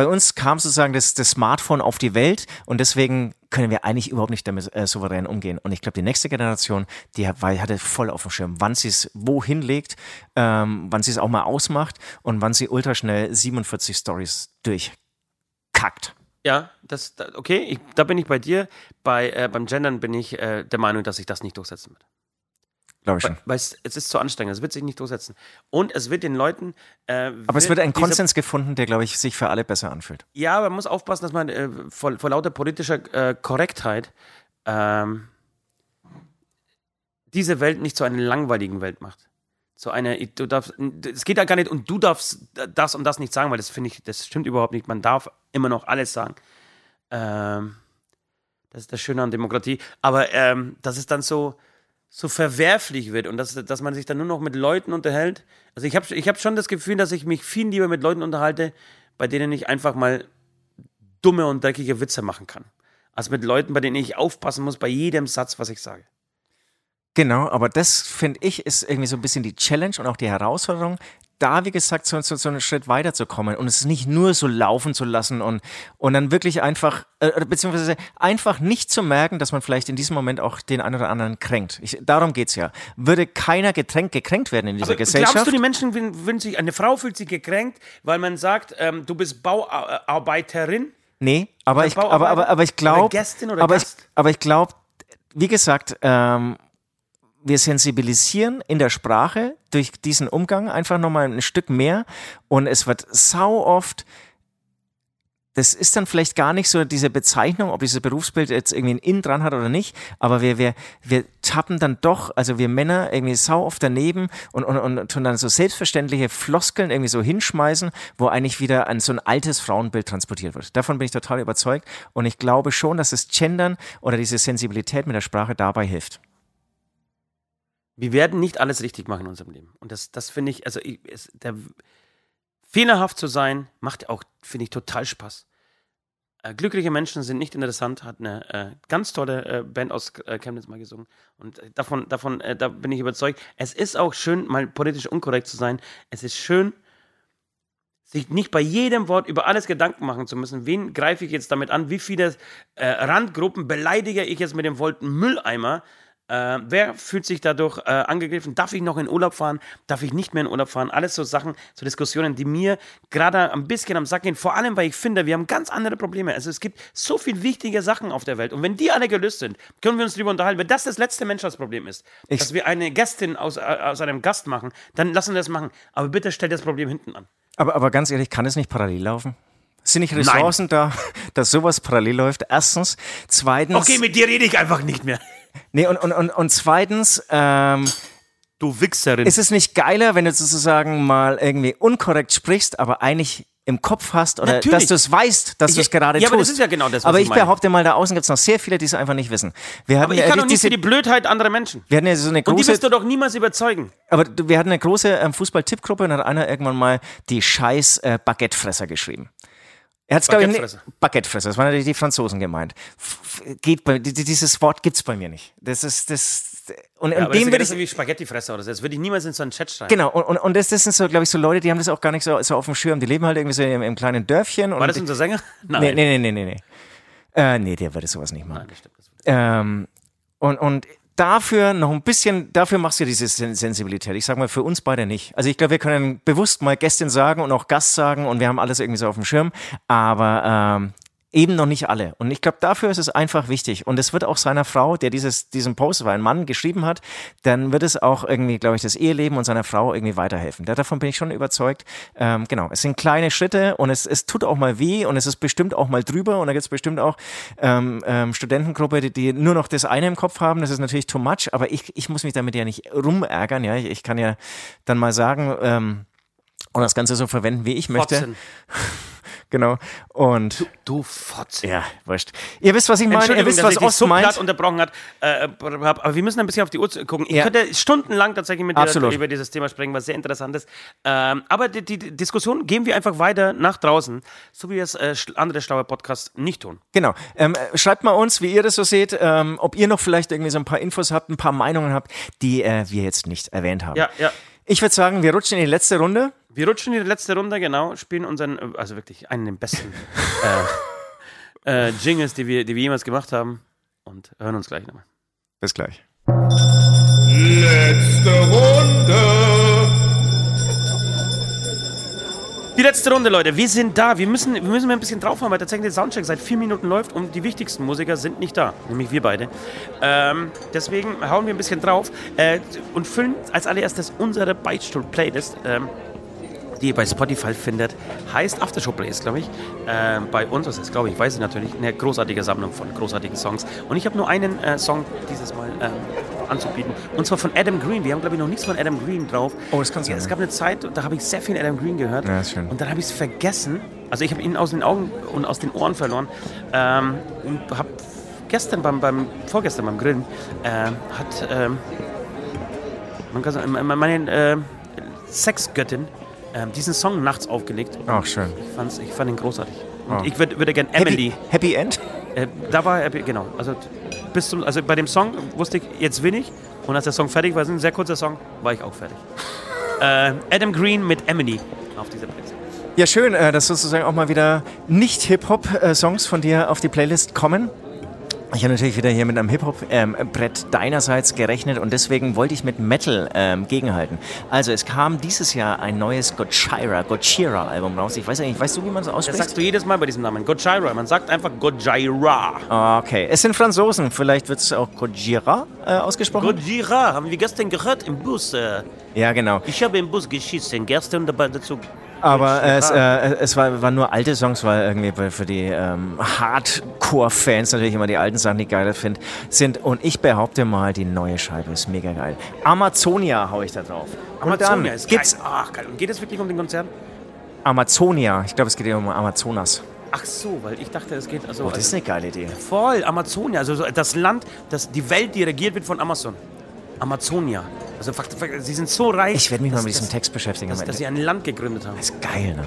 bei uns kam sozusagen das, das Smartphone auf die Welt und deswegen können wir eigentlich überhaupt nicht damit äh, souverän umgehen. Und ich glaube, die nächste Generation, die hat, weil, hatte voll auf dem Schirm, wann sie es wohin legt, ähm, wann sie es auch mal ausmacht und wann sie ultraschnell 47 Stories durchkackt. Ja, das, da- okay, ich, da bin ich bei dir. Bei, äh, beim Gendern bin ich äh, der Meinung, dass sich das nicht durchsetzen wird. Glaube ich schon. Weil es, es ist zu anstrengend, es wird sich nicht durchsetzen. Und es wird den Leuten. Äh, Aber es wird ein Konsens gefunden, der, glaube ich, sich für alle besser anfühlt. Ja, aber man muss aufpassen, dass man äh, vor, vor lauter politischer äh, Korrektheit ähm, diese Welt nicht zu einer langweiligen Welt macht. Zu einer, du darfst, es geht ja gar nicht und du darfst das und das nicht sagen, weil das finde ich, das stimmt überhaupt nicht. Man darf immer noch alles sagen. Ähm, das ist das Schöne an Demokratie. Aber ähm, das ist dann so, so verwerflich wird und dass, dass man sich dann nur noch mit Leuten unterhält. Also ich habe ich hab schon das Gefühl, dass ich mich viel lieber mit Leuten unterhalte, bei denen ich einfach mal dumme und dreckige Witze machen kann. Als mit Leuten, bei denen ich aufpassen muss bei jedem Satz, was ich sage. Genau, aber das finde ich ist irgendwie so ein bisschen die Challenge und auch die Herausforderung, da, wie gesagt, so, so, so einen Schritt weiterzukommen und es nicht nur so laufen zu lassen und, und dann wirklich einfach, äh, beziehungsweise einfach nicht zu merken, dass man vielleicht in diesem Moment auch den einen oder anderen kränkt. Ich, darum geht's ja. Würde keiner getränkt, gekränkt werden in dieser Aber Gesellschaft? Glaubst du, die Menschen fühlen sich, eine Frau fühlt sich gekränkt, weil man sagt, ähm, du bist Bauarbeiterin? Nee, aber ich, aber, aber, aber ich glaube, aber ich, aber ich glaube, wie gesagt, ähm, wir sensibilisieren in der Sprache durch diesen Umgang einfach nochmal ein Stück mehr und es wird sau oft das ist dann vielleicht gar nicht so diese Bezeichnung, ob dieses Berufsbild jetzt irgendwie ein In dran hat oder nicht, aber wir, wir, wir tappen dann doch, also wir Männer irgendwie sau oft daneben und, und, und tun dann so selbstverständliche Floskeln irgendwie so hinschmeißen, wo eigentlich wieder ein so ein altes Frauenbild transportiert wird. Davon bin ich total überzeugt und ich glaube schon, dass das Gendern oder diese Sensibilität mit der Sprache dabei hilft. Wir werden nicht alles richtig machen in unserem Leben. Und das, das finde ich, also ich, es, der, fehlerhaft zu sein, macht auch, finde ich, total Spaß. Äh, glückliche Menschen sind nicht interessant, hat eine äh, ganz tolle äh, Band aus äh, Chemnitz mal gesungen. Und äh, davon, davon äh, da bin ich überzeugt. Es ist auch schön, mal politisch unkorrekt zu sein. Es ist schön, sich nicht bei jedem Wort über alles Gedanken machen zu müssen. Wen greife ich jetzt damit an? Wie viele Randgruppen beleidige ich jetzt mit dem Worten Mülleimer? Äh, wer fühlt sich dadurch äh, angegriffen? Darf ich noch in Urlaub fahren? Darf ich nicht mehr in Urlaub fahren? Alles so Sachen, so Diskussionen, die mir gerade ein bisschen am Sack gehen. Vor allem, weil ich finde, wir haben ganz andere Probleme. Also es gibt so viele wichtige Sachen auf der Welt. Und wenn die alle gelöst sind, können wir uns darüber unterhalten. Wenn das das letzte Menschheitsproblem ist, Ich- dass wir eine Gästin aus, äh, aus einem Gast machen, dann lassen wir das machen. Aber bitte stellt das Problem hinten an. Aber, aber ganz ehrlich, kann es nicht parallel laufen? Sind nicht Ressourcen da, dass sowas parallel läuft? Erstens. Zweitens. Okay, mit dir rede ich einfach nicht mehr. Nee, und, und, und, und zweitens, ähm, Du Wichserin. ist es nicht geiler, wenn du sozusagen mal irgendwie unkorrekt sprichst, aber eigentlich im Kopf hast oder Natürlich. dass du es weißt, dass du es gerade ja, tust. aber das ist ja genau das, was Aber ich ich behaupte mal, da außen gibt es noch sehr viele, die es einfach nicht wissen. Wir aber ich ja kann doch nicht für die Blödheit anderer Menschen. wir hatten ja so eine Und die große, wirst du doch niemals überzeugen. aber wir hatten eine große ähm, Fußball-Tippgruppe und hat einer irgendwann mal die scheiß äh, Baguettefresser geschrieben. Er hat es, glaube ich, nicht- Baguettefresser. Das waren natürlich die Franzosen gemeint. F- Geht bei, die- die- dieses Wort gibt's bei mir nicht. Das ist, das, und, Ja, und dem würde ich, wie Spaghettifresser oder so. Das würde ich niemals in so einen Chat schreiben. Genau, und, und, und das, das sind so, glaube ich, so Leute, die haben das auch gar nicht so, so auf dem Schirm. Die leben halt irgendwie so im, im kleinen Dörfchen. War das unser Sänger? Nein. nee, nee, nee, nee, nee, nee. Äh, nee, der würde sowas nicht machen. Nein, das stimmt. Das Ähm, und, und dafür noch ein bisschen, dafür machst du diese Sen Sensibilität. Ich sag mal, für uns beide nicht. Also ich glaube, wir können bewusst mal Gästin sagen und auch Gast sagen und wir haben alles irgendwie so auf dem Schirm, aber ähm, eben noch nicht alle. Und ich glaube, dafür ist es einfach wichtig. Und es wird auch seiner Frau, der dieses, diesen Post, weil ein Mann geschrieben hat, dann wird es auch irgendwie, glaube ich, das Eheleben und seiner Frau irgendwie weiterhelfen. Da, davon bin ich schon überzeugt. Ähm, genau, es sind kleine Schritte und es, es tut auch mal weh und es ist bestimmt auch mal drüber und da gibt es bestimmt auch ähm, ähm, Studentengruppe, die, die nur noch das eine im Kopf haben. Das ist natürlich too much, aber ich, ich muss mich damit ja nicht rumärgern. Ja, ich, ich kann ja dann mal sagen, ähm, und das Ganze so verwenden, wie ich möchte. Fotzen. Genau. Und Du Fotze. ja, wurscht. Ihr wisst, was ich meine. Ihr wisst, was Ost so meint. unterbrochen hat. Äh, aber wir müssen ein bisschen auf die Uhr gucken. Ich Ja. könnte stundenlang tatsächlich mit dir Absolut. über dieses Thema sprechen, was sehr interessant ist. Ähm, aber die, die, Diskussion gehen wir einfach weiter nach draußen, so wie es äh, andere schlaue Podcasts nicht tun. Genau. Ähm, äh, schreibt mal uns, wie ihr das so seht, ähm, ob ihr noch vielleicht irgendwie so ein paar Infos habt, ein paar Meinungen habt, die äh, wir jetzt nicht erwähnt haben. Ja, ja. Ich würde sagen, wir rutschen in die letzte Runde. Wir rutschen in die letzte Runde, genau, spielen unseren, äh, also wirklich einen der besten äh, äh, Jingles, die wir, die wir jemals gemacht haben und hören uns gleich nochmal. Bis gleich. Letzte Runde. Die letzte Runde, Leute. Wir sind da. Wir müssen, wir müssen mal ein bisschen drauf haben, weil tatsächlich der Soundcheck seit vier Minuten läuft und die wichtigsten Musiker sind nicht da. Nämlich wir beide. Ähm, deswegen hauen wir ein bisschen drauf äh, und füllen als allererstes unsere Beichtstuhl-Playlist. Ähm, die ihr bei Spotify findet, heißt Aftershow Playlist, glaube ich. Ähm, bei uns, ist, glaube ich, weiß ich natürlich, eine großartige Sammlung von großartigen Songs. Und ich habe nur einen äh, Song dieses Mal ähm, anzubieten. Und zwar von Adam Green. Wir haben, glaube ich, noch nichts von Adam Green drauf. Oh, das kann sein, Es ja. gab eine Zeit, da habe ich sehr viel Adam Green gehört. Ja, ist schön. Und dann habe ich es vergessen. Also ich habe ihn aus den Augen und aus den Ohren verloren. Ähm, und habe gestern beim, beim vorgestern beim Grillen äh, hat ähm, man kann sagen, meine äh, Sexgöttin äh, diesen Song nachts aufgelegt. Ach, schön. Ich, fand's, ich fand ihn großartig. Und Oh. ich würd, würde gerne Emily. Happy, Happy End? Äh, da war er, genau. Also, bis zum, also bei dem Song wusste ich, jetzt bin ich. Und als der Song fertig war, ein sehr kurzer Song, war ich auch fertig. äh, Adam Green mit Emily auf dieser Playlist. Ja, schön, äh, dass sozusagen auch mal wieder Nicht-Hip-Hop-Songs von dir auf die Playlist kommen. Ich habe natürlich wieder hier mit einem Hip-Hop-Brett deinerseits gerechnet und deswegen wollte ich mit Metal ähm, gegenhalten. Also es kam dieses Jahr ein neues Gojira, Gojira-Album raus. Ich weiß ja nicht, weißt du, wie man es Das ausspricht? sagst du jedes Mal bei diesem Namen. Gojira. Man sagt einfach Gojira. Okay, es sind Franzosen. Vielleicht wird es auch Gojira äh, ausgesprochen? Gojira haben wir gestern gehört im Bus. Äh, ja, genau. ich habe im Bus geschissen. Gestern dabei dazu. Aber es, äh, es war, waren nur alte Songs, weil irgendwie für- die ähm, Hardcore-Fans natürlich immer die alten Sachen, die geiler find, sind. Und ich behaupte mal, die neue Scheibe ist mega geil. Amazonia hau ich da drauf. Und Amazonia dann ist gibt's geil. Ach, geil. Und geht es wirklich um den Konzern? Amazonia. Ich glaube, es geht um Amazonas. Ach so, weil ich dachte, es geht also, Oh, das ist eine geile Idee. voll Amazonia, also so das Land, das die Welt, die regiert wird von Amazon. Amazonia. Also sie sind so reich. Ich werde mich mal dass- mit diesem dass- Text beschäftigen. Dass, dass sie ein Land gegründet haben. Das ist geil, ne?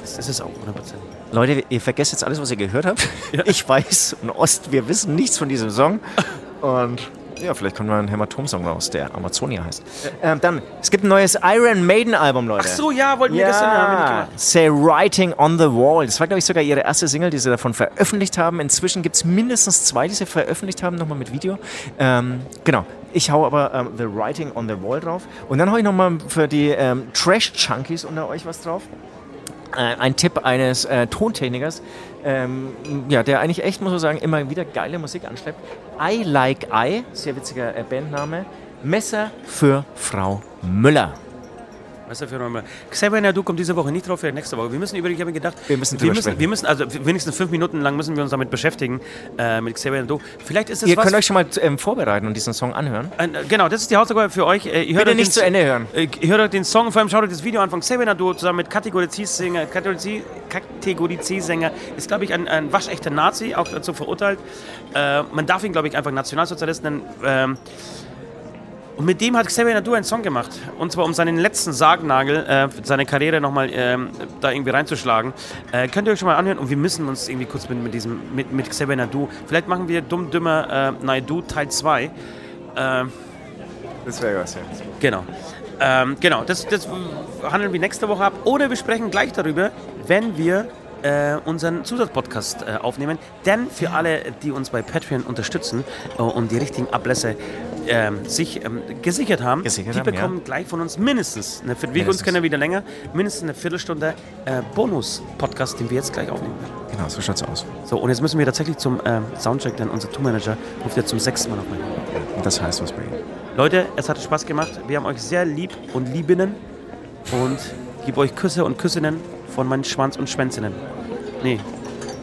Das ist es auch, 100%. Leute, ihr vergesst jetzt alles, was ihr gehört habt. Ich weiß und Ost, wir wissen nichts von diesem Song. Und ja, vielleicht kommt mal ein Hämatom-Song raus, der Amazonia heißt. Ähm, dann, es gibt ein neues Iron Maiden-Album, Leute. Ach so, ja, wollten wir gestern haben wir nicht Ja, gemacht. Say Writing on the Wall. Das war, glaube ich, sogar ihre erste Single, die sie davon veröffentlicht haben. Inzwischen gibt es mindestens zwei, die sie veröffentlicht haben, nochmal mit Video. Ähm, genau. Ich hau aber ähm, The Writing on the Wall drauf. Und dann hau ich nochmal für die ähm, Trash-Junkies unter euch was drauf. Äh, ein Tipp eines äh, Tontechnikers, ähm, ja, der eigentlich echt, muss man sagen, immer wieder geile Musik anschleppt. I Like I, sehr witziger äh, Bandname. Messer für Frau Müller. Weißt du, für nochmal. Xavier Nadu kommt diese Woche nicht drauf, vielleicht nächste Woche. Wir müssen über, ich habe mir gedacht, Wir müssen wir müssen, wir müssen, also wenigstens fünf Minuten lang müssen wir uns damit beschäftigen, äh, mit Xavier Nadu. Vielleicht ist es Ihr was. könnt euch schon mal ähm, vorbereiten und diesen Song anhören. Äh, genau, das ist die Hausaufgabe für euch. Äh, Bitte nicht den- zu Ende hören. Äh, hört euch den Song, vor allem schaut euch das Video an von Xavier Nadu zusammen mit Kategorie C-Sänger. Kategorie Kategorie C-Sänger ist, glaube ich, ein, ein waschechter Nazi, auch dazu verurteilt. Äh, man darf ihn, glaube ich, einfach Nationalsozialist nennen. Ähm, und mit dem hat Xavier Nadu einen Song gemacht. Und zwar um seinen letzten Sargnagel, äh, seine Karriere nochmal ähm, da irgendwie reinzuschlagen. Äh, könnt ihr euch schon mal anhören. Und wir müssen uns irgendwie kurz mit, mit diesem, mit, mit Xavier Nadu, vielleicht machen wir Dumm Dümmer äh, Naidu Teil 2. Ähm, Das wäre was, ja. Genau. Ähm, genau, das, das handeln wir nächste Woche ab. Oder wir sprechen gleich darüber, wenn wir äh, unseren Zusatzpodcast äh, aufnehmen. Denn für alle, die uns bei Patreon unterstützen äh, und die richtigen Ablässe ähm, sich ähm, gesichert haben, Gesichert die haben, bekommen gleich von uns mindestens, eine, wir uns kennen wieder länger, mindestens eine Viertelstunde äh, Bonus-Podcast, den wir jetzt gleich aufnehmen werden. Genau, so schaut's aus. So, und jetzt müssen wir tatsächlich zum ähm, Soundcheck, denn unser Tourmanager ruft ja zum sechsten Mal auf meine Und das heißt was bei Ihnen. Leute, es hat Spaß gemacht. Wir haben euch sehr lieb und liebinnen. Und gebe euch Küsse und Küssinnen von meinen Schwanz und Schwänzinnen. Nee,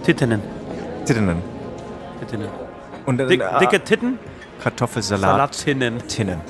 Tittinnen. Tinnen. Tittinnen. Und äh, Dick, dicke Titten, Kartoffelsalat. Salatinnen. Tinnen.